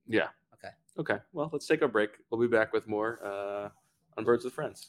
Yeah. Okay. Okay. Well, let's take a break. We'll be back with more uh, on Birds with Friends.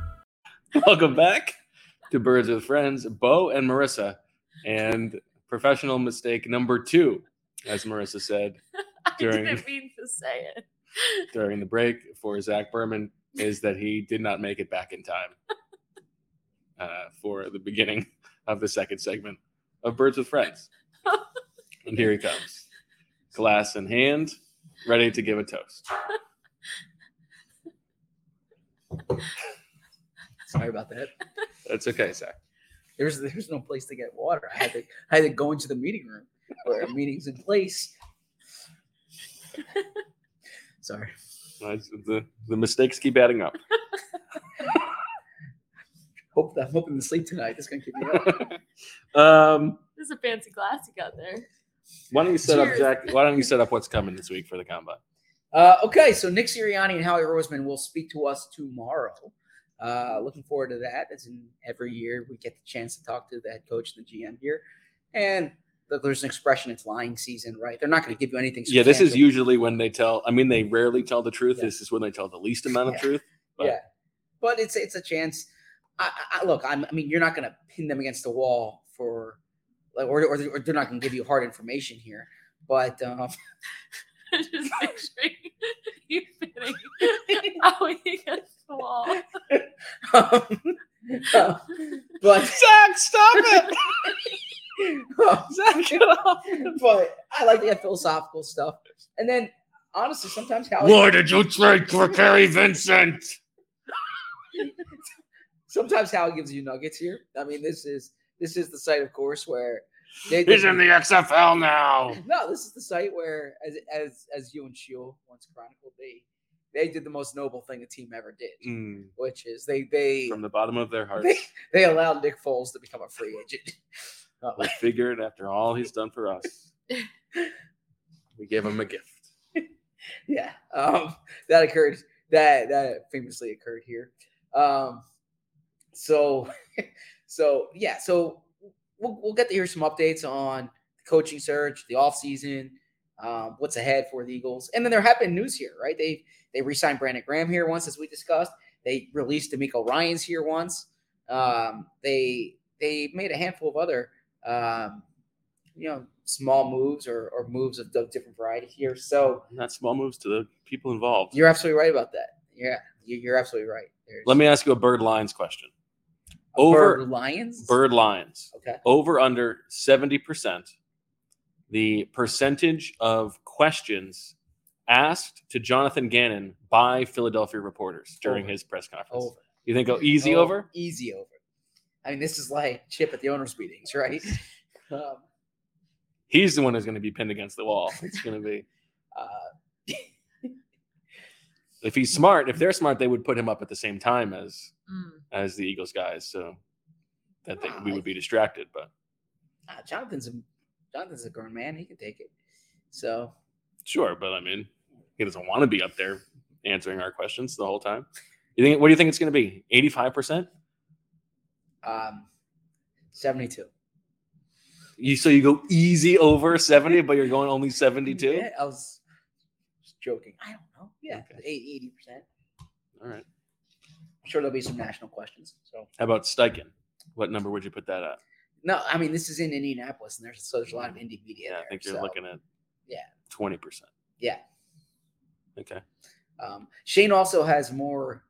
Welcome back to Birds with Friends, Bo and Marissa, and professional mistake number two, as Marissa said I During- didn't mean to say it. during the break for Zach Berman, is that he did not make it back in time uh, for the beginning of the second segment of Birds with Friends. And here he comes, glass in hand, ready to give a toast. Sorry about that. That's okay, Zach. There's there's no place to get water. I had to I had to go into the meeting room where a meeting's in place. Sorry. The, the mistakes keep adding up. Hope I'm hoping to sleep tonight. This is gonna keep me up. Um, This is a fancy glass you got there. why don't you set up, Cheers. Zach? Why don't you set up what's coming this week for the combine? Uh, okay, so Nick Sirianni and Howie Roseman will speak to us tomorrow. Uh, looking forward to that. As in every year, we get the chance to talk to the head coach and the GM here. And there's an expression: it's lying season, right? They're not going to give you anything. Yeah, this is usually when they tell. I mean, they rarely tell the truth. Yeah. This is when they tell the least amount of Yeah. truth. but- yeah, but it's it's a chance. I, I I- look. I'm, I mean, you're not going to pin them against the wall for, like, or, or, or they're not going to give you hard information here. But um, Just picturing you fitting Howie against the wall. uh, but Zach, stop it! Zach, get off. But I like to get philosophical stuff, and then honestly, sometimes Howie. Why did you trade for Kerry Vincent? Sometimes Howie gives you nuggets here. I mean, this is this is the site, of course, where they, He's in the XFL now. No, this is the site where, as as as you and Shield once chronicled, they they did the most noble thing a team ever did, Mm, which is they they from the bottom of their hearts, they, they allowed Nick Foles to become a free agent. Uh, we figured after all he's done for us, we gave him a gift. yeah, um, that occurred. That that famously occurred here. Um, so so yeah, so we'll we'll get to hear some updates on the coaching search, the offseason, um, what's ahead for the Eagles, and then there have been news here, right? They they re-signed Brandon Graham here once, as we discussed. They released DeMeco Ryans here once. Um, they they made a handful of other um, you know small moves or, or moves of, different variety here. So Not small moves to the people involved. you're absolutely right about that. Yeah, you- you're absolutely right. There's, Let me ask you a bird lines question. Over Bird Lions. Bird Lions. Okay. Over under 70%. The percentage of questions asked to Jonathan Gannon by Philadelphia reporters during Over. his press conference. Over. You think go easy Oh, over? Easy over. I mean, this is like Chip at the owners' meetings, right? Um, He's the one who's going to be pinned against the wall. It's going to be. uh, If he's smart, if they're smart, they would put him up at the same time as Mm. as the Eagles guys. So that they, we would be distracted. But uh, Jonathan's a Jonathan's a grown man; he can take it. So sure, but I mean, he doesn't want to be up there answering our questions the whole time. You think? What do you think it's going to be? Eighty five percent? um, seventy-two. You so you go easy over seventy, but you're going only seventy two. Yeah, I was just joking. I don't know. Yeah, Okay. eighty percent. All right. I'm sure there'll be some national questions. So How about Steichen? What number would you put that at? No, I mean this is in Indianapolis, and there's so there's a lot of indie media. Yeah, I think you're so, looking at yeah. twenty percent. Yeah. Okay. Um, Shane also has more.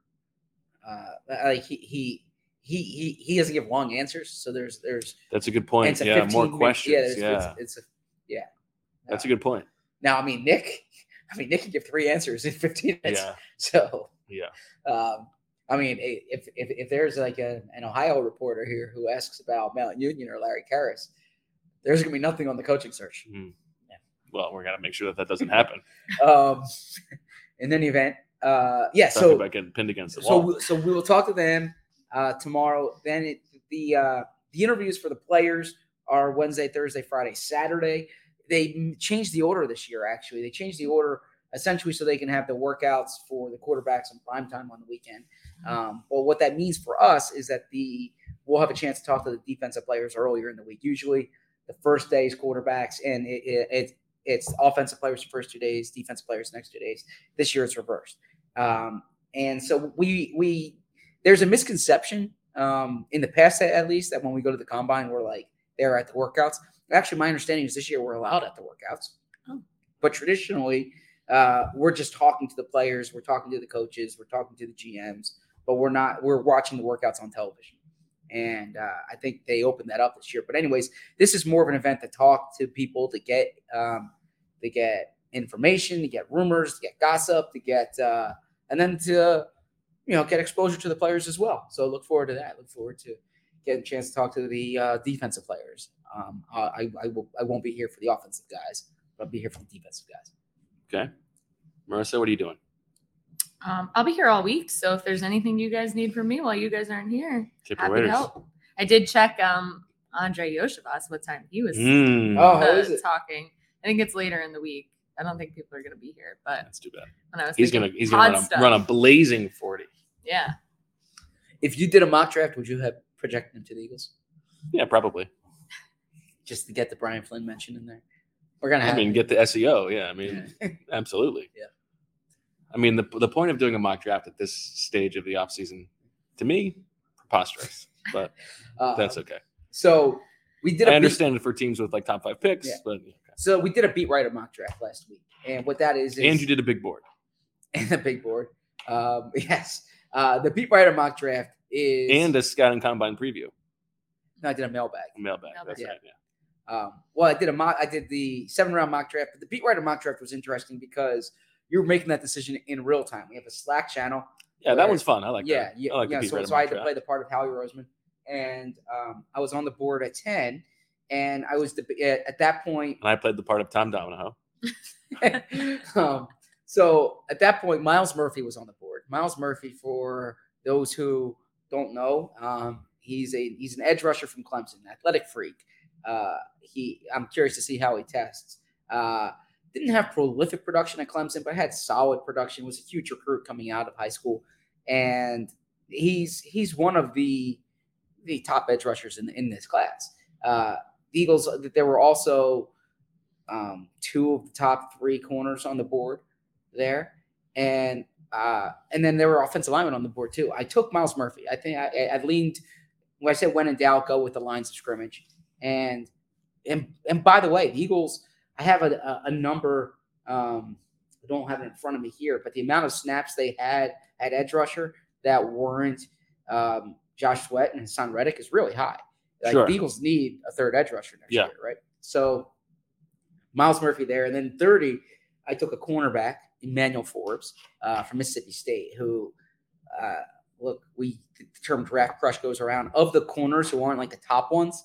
Uh, like he he he he he doesn't give long answers, so there's there's That's a good point. it's a Yeah, 15 more minute- questions. Yeah, Yeah, it's, it's, it's a yeah. that's a Uh, good point. Now, I mean, Nick, I mean, Nick can give three answers in 15 minutes. Yeah, So, yeah. um, I mean, if, if if there's like a, an Ohio reporter here who asks about Mount Union or Larry Kehres, there's gonna be nothing on the coaching search. Mm. Well, we're gonna make sure that that doesn't happen. Um, in any event, uh, yeah. So about getting pinned against the so wall. we, so we will talk to them uh, tomorrow. Then it, the uh, the interviews for the players are Wednesday, Thursday, Friday, Saturday. They changed the order this year. Actually, they changed the order essentially so they can have the workouts for the quarterbacks on prime time on the weekend. Um, well, what that means for us is that the we'll have a chance to talk to the defensive players earlier in the week. Usually, the first day is quarterbacks, and it, it, it it's offensive players the first two days, defensive players the next two days. This year, it's reversed. Um, and so we we there's a misconception um, in the past at least that when we go to the combine we're like they're at the workouts. Actually, my understanding is this year we're allowed at the workouts, Oh. but traditionally uh, we're just talking to the players, we're talking to the coaches, we're talking to the GMs, but we're not we're watching the workouts on television. And uh, I think they opened that up this year. But anyways, this is more of an event to talk to people to get um, to get information, to get rumors, to get gossip, to get uh, and then to you know get exposure to the players as well. So look forward to that. Look forward to getting a chance to talk to the uh, defensive players. Um, I, I will I won't be here for the offensive guys, but I'll be here for the defensive guys. Okay. Marissa, what are you doing? Um, I'll be here all week, so if there's anything you guys need from me while you guys aren't here, Tip your happy to help. I did check um Andrei Iosivas what time he was Mm, Oh, how uh, is it? talking. I think it's later in the week. I don't think people are going to be here, but that's too bad. when I was He's gonna he's gonna run a, run a blazing forty. yeah. If you did a mock draft, would you have projected him to the Eagles Yeah, probably. just to get the Brian Flynn mention in there? We're gonna I have. mean, get the SEO. Yeah, I mean, absolutely. Yeah. I mean, the the point of doing a mock draft at this stage of the off season, to me, preposterous. But uh, that's okay. So we did. I a beat- understand it for teams with like top five picks, Yeah. but okay. So we did a beat writer mock draft last week, and what that is is and you did a big board. and a big board. Um, yes, uh, the beat writer mock draft is and a scouting combine preview no, I did a mailbag. mailbag. Mailbag. That's Yeah. right. Yeah. Um, well, I did a mock. I did the seven round mock draft, but the beat writer mock draft was interesting because you were making that decision in real time. We have a Slack channel. Yeah, that one's fun. I like yeah, that. yeah, I like yeah. So, so I had to play the part of Howie Roseman, and um, I was on the board at ten, and I was deb- at that point. And I played the part of Tom Domino. um, so at that point, Myles Murphy was on the board. Myles Murphy, for those who don't know, um, he's a he's an edge rusher from Clemson, athletic freak. Uh, he, I'm curious to see how he tests. Uh, didn't have prolific production at Clemson, but had solid production. Was a huge recruit coming out of high school, and he's he's one of the the top edge rushers in in this class. Uh, the Eagles. There were also um, two of the top three corners on the board there, and uh, and then there were offensive linemen on the board too. I took Myles Murphy. I think I, I leaned when I said when in doubt, go with the lines of scrimmage. And and and by the way, the Eagles. I have a, a, a number. Um, I don't have it in front of me here, but the amount of snaps they had at edge rusher that weren't um, Josh Sweat and Haason Reddick is really high. Like Sure. the Eagles need a third edge rusher next Yeah. year, right? So Myles Murphy there, and then 30, I took a cornerback, Emmanuel Forbes uh, from Mississippi State, who uh, look, we the term draft crush goes around. Of the corners who aren't like the top ones,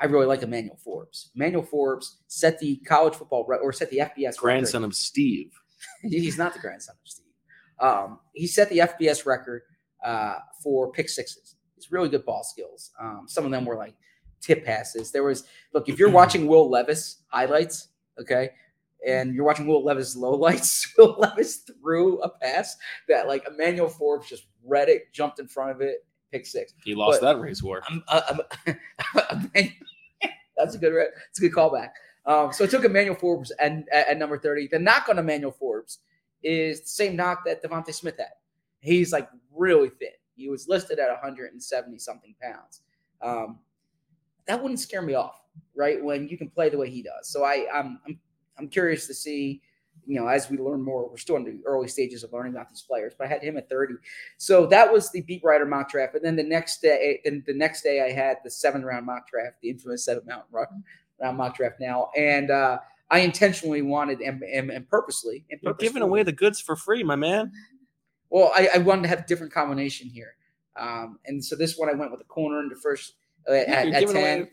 I really like Emmanuel Forbes. Emmanuel Forbes set the college football re- or set the FBS record. Grandson of Steve. He's not the grandson of Steve. Um, he set the FBS record uh, for pick sixes. He's really good ball skills. Um, some of them were like tip passes. There was look if you're watching Will Levis highlights, okay, and you're watching Will Levis lowlights. Will Levis threw a pass that like Emmanuel Forbes just read it, jumped in front of it, pick six. He lost But- that race war. I'm, uh, I'm, that's a good. It's a good callback. Um, so I took Emmanuel Forbes and at, at number thirty. The knock on Emmanuel Forbes is the same knock that DeVonta Smith had. He's like really thin. He was listed at 170 something pounds. Um, that wouldn't scare me off, right? When you can play the way he does. So I, I'm, I'm, I'm curious to see. You know, as we learn more, we're still in the early stages of learning about these players. But I had him at 30. So that was the beat writer mock draft, and then the next day, then the next day I had the seven round mock draft, the infamous seven round round mock draft now, and uh, I intentionally wanted and, and, and purposely and You're giving away the goods for free, my man. Well, I, I wanted to have a different combination here, um, and so this one I went with the corner in the first at, at ten, away.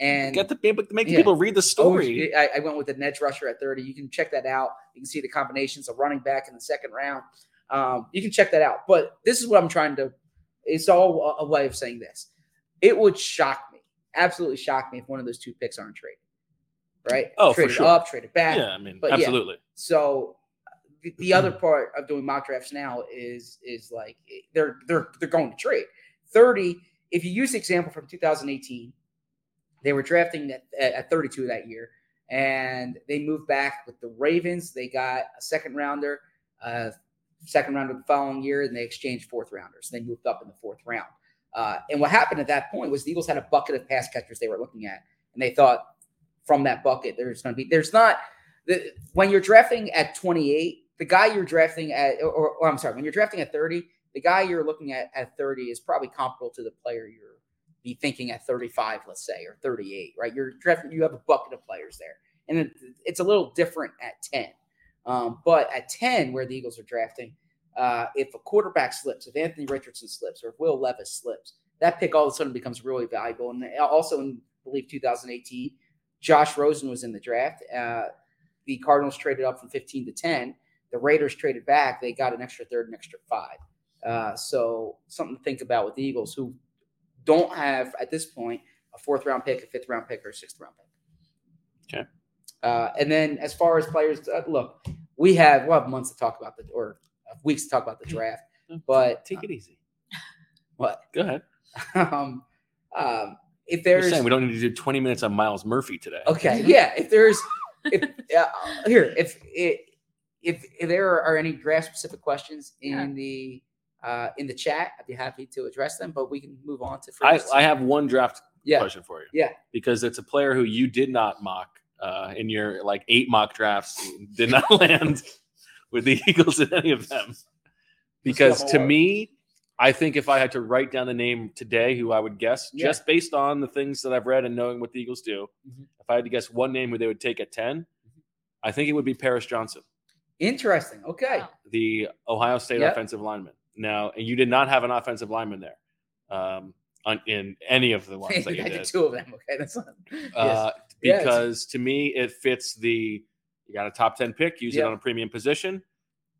And get the people, make yeah. people read the story. Oh, I, I went with the edge rusher at 30. You can check that out. You can see the combinations of running back in the second round. Um, you can check that out. But this is what I'm trying to. It's all a, way of saying this. It would shock me, absolutely shock me, if one of those two picks aren't traded. Right? Oh, traded sure. up, traded back. yeah, I mean, but yeah. absolutely. So the, the other part of doing mock drafts now is is like they're they're they're going to trade. 30, if you use the example from 2018, they were drafting at, at 32 that year, and they moved back with the Ravens. They got a second rounder, uh, second rounder the following year, and they exchanged fourth rounders. They moved up in the fourth round. Uh, and what happened at that point was the Eagles had a bucket of pass catchers they were looking at, and they thought from that bucket there's going to be there's not the, when you're drafting at 28, the guy you're drafting at, or, or I'm sorry, when you're drafting at 30, the guy you're looking at at 30 is probably comparable to the player you're be thinking at 35, let's say, or 38, right? You're drafting, you have a bucket of players there, and it, it's a little different at 10. Um, but at 10, where the Eagles are drafting, uh, if a quarterback slips, if Anthony Richardson slips, or if Will Levis slips, that pick all of a sudden becomes really valuable. And also in, I believe, 2018, Josh Rosen was in the draft. Uh, the Cardinals traded up from 15 to 10. The Raiders traded back. They got an extra third, an extra five. Uh, so something to think about with the Eagles, who don't have at this point a fourth round pick, a fifth round pick, or a sixth round pick. Okay. Uh, and then as far as players, uh, look, we have we'll have months to talk about the or uh, weeks to talk about the draft. But take it easy. What? Go ahead. um, um, if You're there's saying we don't need to do 20 minutes on Myles Murphy today. Okay, yeah. If there's, if uh, here, if if if, if there are any draft specific questions in Yeah. the uh, in the chat, I'd be happy to address them. But we can move on to I. I have one draft yeah, question for you yeah. because it's a player who you did not mock uh, in your like eight mock drafts, did not land with the Eagles in any of them. Because to me, I think if I had to write down the name today, who I would guess, Yeah. just based on the things that I've read and knowing what the Eagles do, Mhm. if I had to guess one name who they would take at 10, I think it would be Paris Johnson, Interesting. Okay. Wow. the Ohio State Yep. offensive lineman. Now, and you did not have an offensive lineman there um, on, in any of the ones that you I did two of them. Okay, that's not. Uh, it's- because to me it fits the you got a top 10 pick use it on a premium position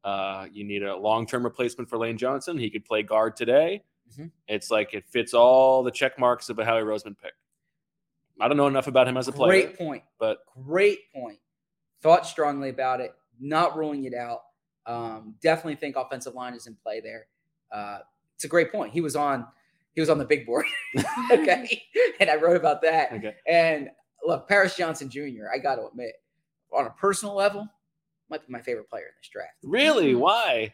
uh, you need a long-term replacement for lane johnson he could play guard today Mhm. it's like it fits all the check marks of a howie roseman pick i don't know enough about him as a player Great point. but Great point. Thought strongly about it. Not ruling it out. Um, definitely think offensive line is in play there. Uh, it's a great point. He was on. He was on the big board. okay, and I wrote about that. okay And look, Paris Johnson Jr. I got to admit, on a personal level, might be my favorite player in this draft. really why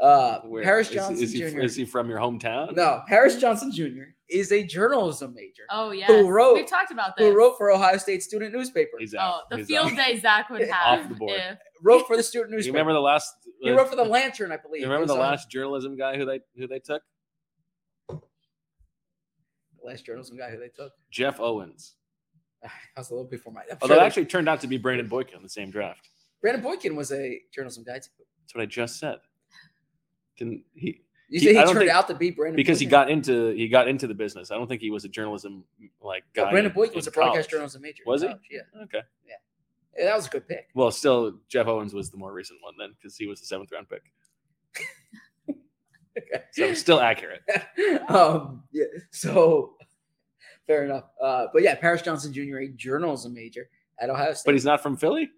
Uh, Where- Paris Johnson is, he, Jr. is he from your hometown no, Paris Johnson Jr. is a journalism major Oh yeah, who wrote- We've talked about this. who wrote for Ohio State student newspaper. he's Oh, out the He's field out. day Zach would have Off have. the board. if- Wrote for the student news. you remember the last he uh, wrote for the Lantern, I believe. you He remember was the on- last journalism guy who they who they took last journalism guy who they took. Jeff Owens. That was a little before my. I'm Although sure it actually turned out to be Brandon Boykin in the same draft. Brandon Boykin was a journalism guy too. That's what I just said. Didn't he? You He- think he turned think- out to be Brandon Because he got into he got into the business. I don't think he was a journalism like guy. No, Brandon in- Boykin was in a broadcast journalism major. Was he? college, Yeah. Okay. yeah, that was a good pick. Well, still, Jeff Owens was the more recent one then because he was the seventh round pick. So still accurate. um, yeah. So fair enough. Uh, but yeah, Paris Johnson Jr., a journalism major at Ohio State. But he's not from Philly.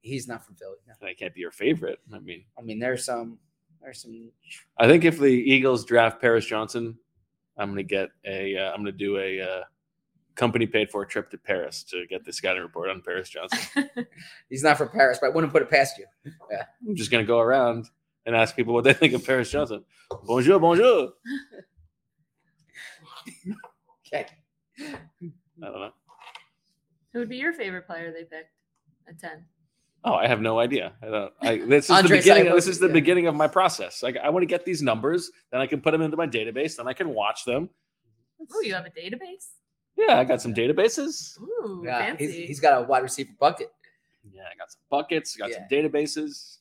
he's not from Philly. no. That can't be your favorite. I mean, I mean, there's some, there's some. I think if the Eagles draft Paris Johnson, I'm gonna get a. Uh, I'm gonna do a uh, company paid for a trip to Paris to get the scouting report on Paris Johnson. He's not from Paris, but I wouldn't put it past you. Yeah. I'm just gonna go around and ask people what they think of Paris Johnson. Bonjour, bonjour. Okay. I don't know. Who would be your favorite player they picked at 10? Oh, I have no idea. I don't. I, this is the beginning. Cycles, This is the yeah. beginning of my process. Like, I want to get these numbers, then I can put them into my database, then I can watch them. Oh, you have a database? Yeah, I got some databases. Ooh, Yeah, fancy. he's, he's got a wide receiver bucket. Yeah, I got some buckets. Got some Yeah. databases.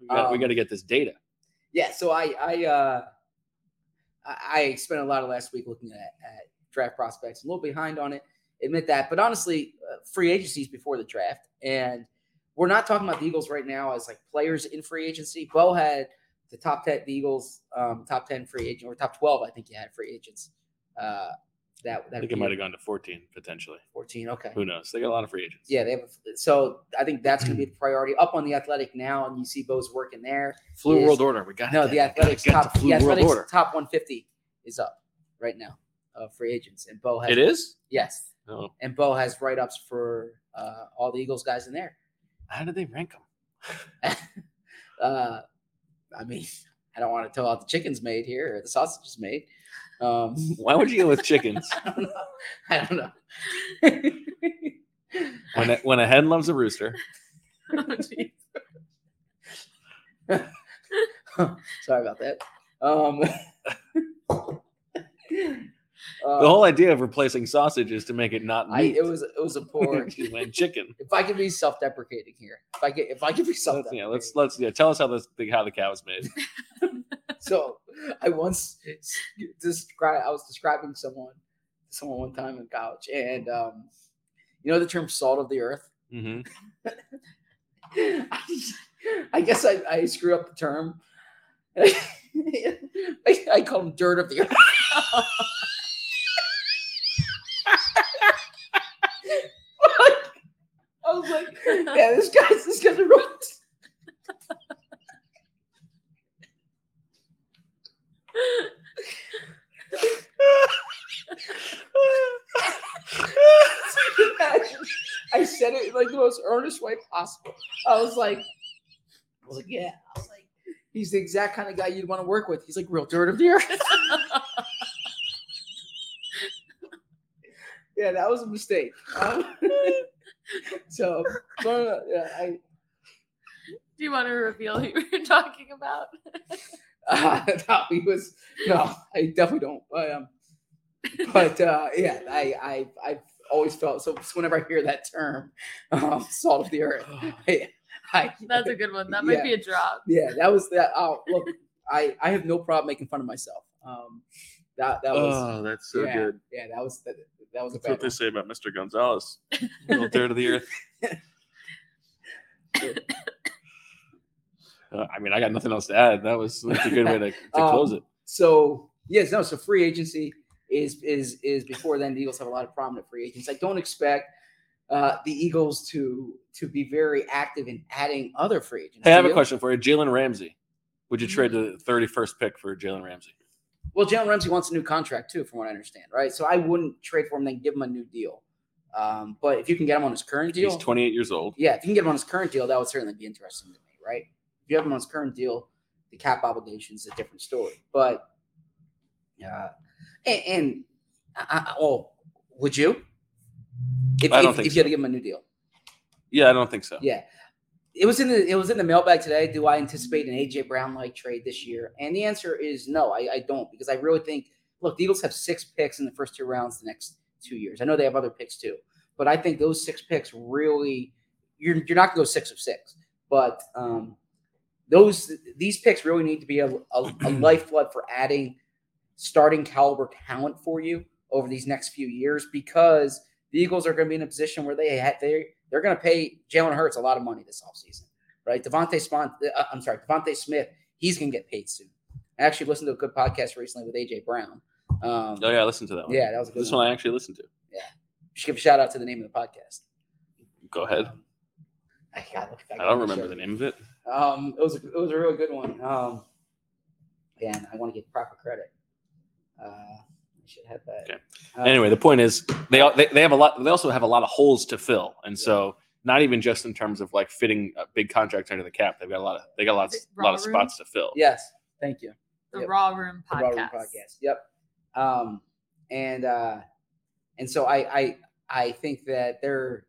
We got, we Um, got to get this data. Yeah, so I I uh I I spent a lot of last week looking at, at draft prospects, a little behind on it, admit that. But honestly, uh, free agencies before the draft, and we're not talking about the Eagles right now as like players in free agency. Bo had the top ten, the Eagles um, top ten free agent or top twelve, I think he had free agents. Uh, that I think it might have gone to 14 potentially. fourteen. Okay, Who knows? They got a lot of free agents. yeah, they have. So I think that's going to be the priority up on the athletic now, and you see Bo's working there. Flu is- World Order. We got No, that. the athletics top the the athletics top 150 is up right now of free agents, and Bo has It is. yes, Oh, and Bo has write ups for uh, all the Eagles guys in there. how did they rank them? uh, I mean, I don't want to tell how the chicken's made here or the sausage is made. Um, Why would you go with chickens? I don't know. I don't know. when a, when a hen loves a rooster. Oh, geez. Sorry about that. Um, The whole idea of replacing sausage is to make it not Uh, I, meat. it was it was a poor. Chicken. if I could be self-deprecating here, if I could, if I could be self-deprecating, yeah, let's let's yeah. Tell us how this how the cow was made. So I once described I was describing someone someone one time in college, and um, you know the term "salt of the earth." hmm I, I guess I, I screw up the term. I, I call them dirt of the earth. I was like, yeah, this guy's this guy's a real. I said it like the most earnest way possible. I was like, I was like, yeah. I was like, he's the exact kind of guy you'd want to work with. He's like real dirt of the earth. yeah, that was a mistake. Um, so, yeah, I, Do you want to reveal who you're talking about? uh, no, he was no, I definitely don't. Um, but uh, yeah, I, I, I've always felt so. Whenever I hear that term, um, "salt of the earth," I, I That's a good one. That might Yeah. be a drop. yeah, that was that. Oh, look, I, I have no problem making fun of myself. Um, that that was Oh, that's so yeah, good. Yeah, that was that, that was a That's bad what they one. say about Mr. Gonzalez. Little dirt of the earth. Uh, I mean, I got nothing else to add. That was that's a good way to, to close Um, it. So yes, no. So free agency is is is before then. The Eagles have a lot of prominent free agents. I don't expect uh, the Eagles to to be very active in adding other free agents. Hey, I have a question for you. Jalen Ramsey. Would you trade the 31st pick for Jalen Ramsey? Well, Jalen Ramsey wants a new contract too, from what I understand, right? So I wouldn't trade for him, then give him a new deal. Um, but if you can get him on his current deal, He's 28 years old. yeah, if you can get him on his current deal, that would certainly be interesting to me, right? You have him on his current deal, the cap obligation is a different story. But uh, and, and I, I, oh, would you? If, I don't if, think if you had to give him a new deal, Yeah, I don't think so. yeah. It was in the it was in the mailbag today. Do I anticipate an AJ Brown like trade this year? And the answer is no. I, I don't because I really think look, the Eagles have six picks in the first two rounds the next two years. I know they have other picks too, but I think those six picks really you're you're not gonna go six of six, but um, those these picks really need to be a, a, a lifeblood for adding starting caliber talent for you over these next few years because the Eagles are going to be in a position where they had they they're going to pay Jalen Hurts a lot of money this offseason, right? DeVonta Spon, uh, I'm sorry, DeVonta Smith, he's going to get paid soon. I actually listened to a good podcast recently with AJ Brown. Um, Oh yeah, listen to that one. yeah, that was a good This one. one I actually listened to. Yeah, should give a shout out to the name of the podcast. Go ahead. Um, I, back I don't remember the name of it. Um, it was a, it was a really good one. Um, and I want to give proper credit. Uh, I should have that. Okay. Uh, anyway, the point is they, al- they they have a lot. They also have a lot of holes to fill, and so not even just in terms of like fitting uh, big contracts under the cap. They've got a lot of they got lots Is it a lot of Room? spots to fill. Yes, thank you. The Yep. Raw Room The. Raw Room podcast. Yep. Um, and uh, and so I I I think that they're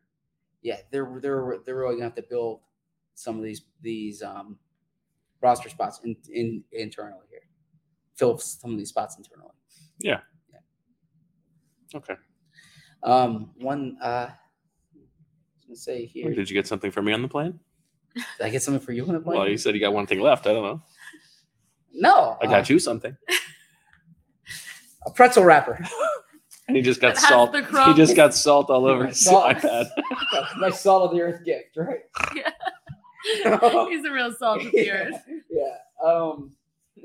yeah they're they're they're really gonna have to build some of these these um roster spots in, in internally here, fill some of these spots internally. Yeah. Okay. Um, one uh, I was gonna say here. Did you get something for me on the plane? Did I get something for you on the plane? Well, you said you got one thing left. I don't know. no, I got you something. a pretzel wrapper. And he just got It salt. He just got salt all over his Salt. iPad. my salt of the earth gift, right? He's a real salt of the yeah, earth. yeah. Um,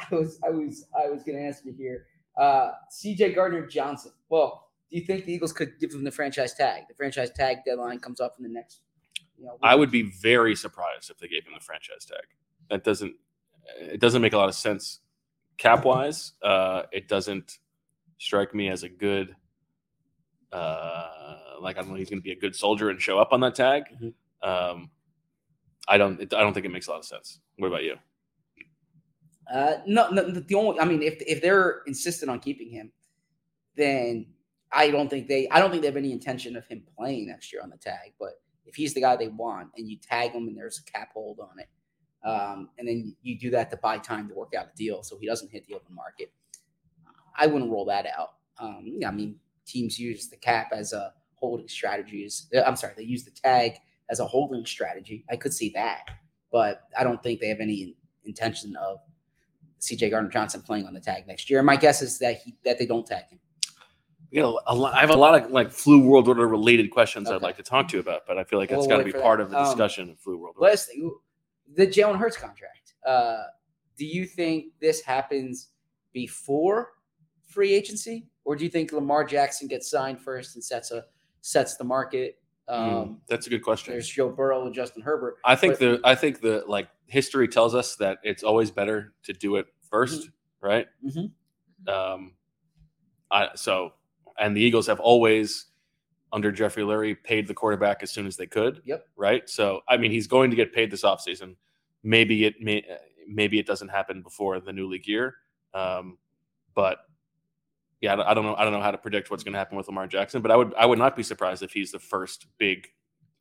I was, I was, I was going to ask you here. Uh, C.J. Gardner Johnson. Well, do you think the Eagles could give him the franchise tag? The franchise tag deadline comes up in the next. You know, I would be very surprised if they gave him the franchise tag. That doesn't it doesn't make a lot of sense cap wise. Uh, it doesn't strike me as a good uh, like I don't know he's going to be a good soldier and show up on that tag. Mhm. Um, I don't it, I don't think it makes a lot of sense. What about you? Uh, no, no, the only. I mean, if if they're insistent on keeping him, then I don't think they. I don't think they have any intention of him playing next year on the tag. But if he's the guy they want, and you tag him, and there's a cap hold on it, um, and then you do that to buy time to work out a deal, so he doesn't hit the open market. I wouldn't roll that out. Um, yeah, I mean, teams use the cap as a holding strategy. I'm sorry, they use the tag as a holding strategy. I could see that, but I don't think they have any intention of CJ Gardner Johnson playing on the tag next year. My guess is that he that they don't tag him. You know, a lot, I have a lot of like flu world order related questions I'd like to talk to you about, but I feel like that's We'll got to be part that. of the Um, discussion of flu world order. Last thing, the Jalen Hurts contract. Uh, do you think this happens before free agency, or do you think Lamar Jackson gets signed first and sets a sets the market? Um, Mm, that's a good question. There's Joe Burrow and Justin Herbert. I think But- the I think the like history tells us that it's always better to do it 1st right? Mhm. Um, I so and the Eagles have always under Jeffrey Lurie paid the quarterback as soon as they could. Yep. Right. So I mean, he's going to get paid this offseason. Maybe it may maybe it doesn't happen before the new league year. Um, but yeah, I don't- know. I don't know how to predict what's going to happen with Lamar Jackson, but I would I would not be surprised if he's the first big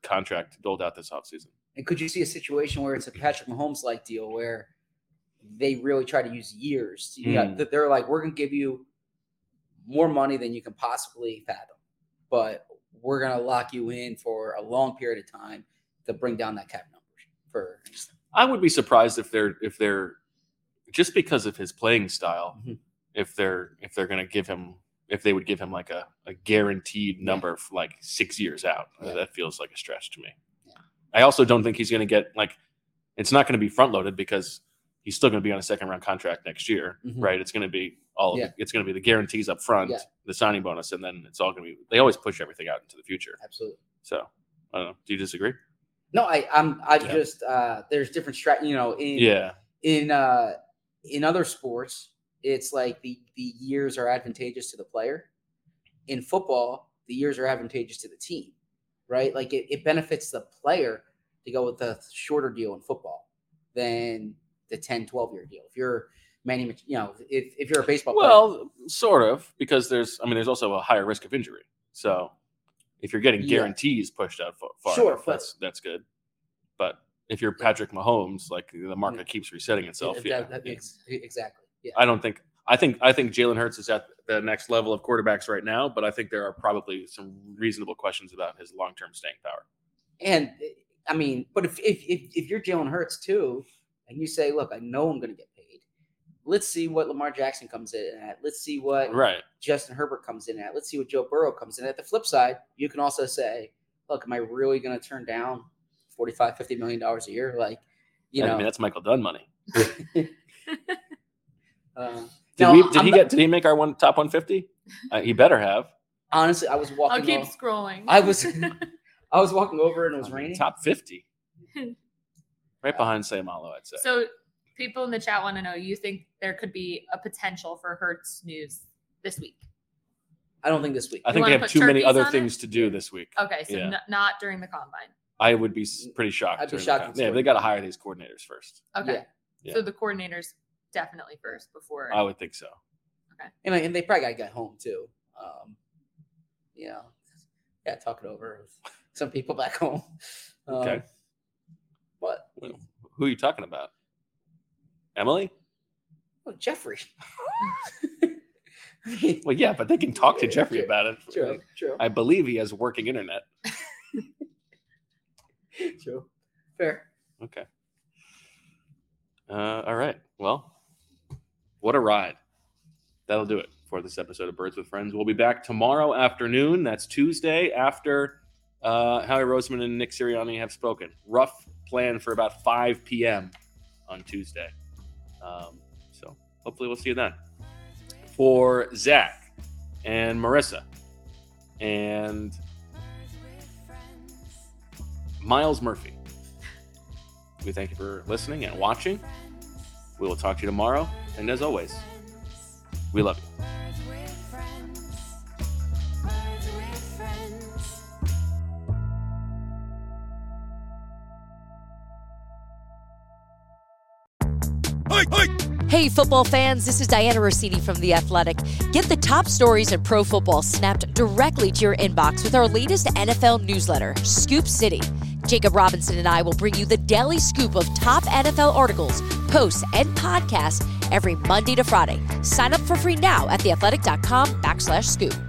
contract doled out this offseason. And could you see a situation where it's a Patrick Mahomes like deal where they really try to use years? Got- Mm. that they're like, we're going to give you more money than you can possibly fathom, but we're going to lock you in for a long period of time to bring down that cap number for. I would be surprised if they're if they're just because of his playing style, Mhm. If they're if they're going to give him if they would give him like a, a guaranteed number for like six years out. Yeah. That feels like a stretch to me. Yeah. I also don't think he's going to get like it's not going to be front loaded because he's still going to be on a second round contract next year, Mhm. right? It's going to be all Yeah. the, it's going to be the guarantees up front, Yeah. the signing bonus, and then it's all going to be. They always push everything out into the future. Absolutely. So I don't know. Do you disagree? No, I, I'm, I Yeah. just, uh, there's different strat, you know, in, Yeah. in uh in other sports it's like the the years are advantageous to the player in football the years are advantageous to the team right like it, it benefits the player to go with the shorter deal in football than the 10 12 year deal if you're Manny, you know if, if you're a baseball player Well, sort of, because there's, I mean, there's also a higher risk of injury. So if you're getting Yeah. guarantees pushed out fa- far, Sure, enough, that's that's good. But if you're Patrick Mahomes, like the market keeps resetting itself, yeah, that- that yeah. makes- exactly Yeah. I don't think. I think. I think Jalen Hurts is at the next level of quarterbacks right now, but I think there are probably some reasonable questions about his long-term staying power. And I mean, but if if if, if you're Jalen Hurts too, and you say, look, I know I'm going to get paid. Let's see what Lamar Jackson comes in at. Let's see what Right. Justin Herbert comes in at. Let's see what Joe Burrow comes in at. The flip side, you can also say, look, am I really going to turn down 45, 50 million dollars a year? Like, you I know, mean, that's Michael Dunn money. Did now, we? Did I'm he get? Did he make our one top 150? Uh, he better have. honestly, I was walking. I'll keep o- scrolling. I was, I was walking over and it was I mean, raining. Top 50. right behind Sayamalo, I'd say. so people in the chat want to know you think there could be a potential for Hurts news this week? I don't think this week. I think wanna they have too many other on it? things to do this week. Okay, so Yeah. n- not during the combine. I would be pretty shocked. I'd be during the shocked Yeah, they got to hire these coordinators first. Okay. Yeah. So the coordinators definitely first before. I would think so. Okay. And, I- and they probably got to get home too. Um, you know, yeah, talk it over with some people back home. Um, Okay. But Who are you talking about? Emily? oh, Jeffrey. I mean, Well, yeah, but they can talk to Jeffrey true, about it. true, true, I believe he has working internet. true. Fair. Okay. Uh, all right. Well, what a ride. That'll do it for this episode of Birds with Friends. We'll be back tomorrow afternoon. That's Tuesday after uh, Howie Roseman and Nick Sirianni have spoken. Rough plan for about 5 p.m. on Tuesday. Um, so hopefully we'll see you then. For Zach and Marissa and Myles Murphy. We thank you for listening and watching. We will talk to you tomorrow. And as always, we love you. Hey, football fans, this is Dianna Russini from The Athletic. Get the top stories in pro football snapped directly to your inbox with our latest NFL newsletter, Scoop City. Jacob Robinson and I will bring you the daily scoop of top NFL articles, posts, and podcasts every Monday to Friday. Sign up for free now at theathletic.com backslash scoop.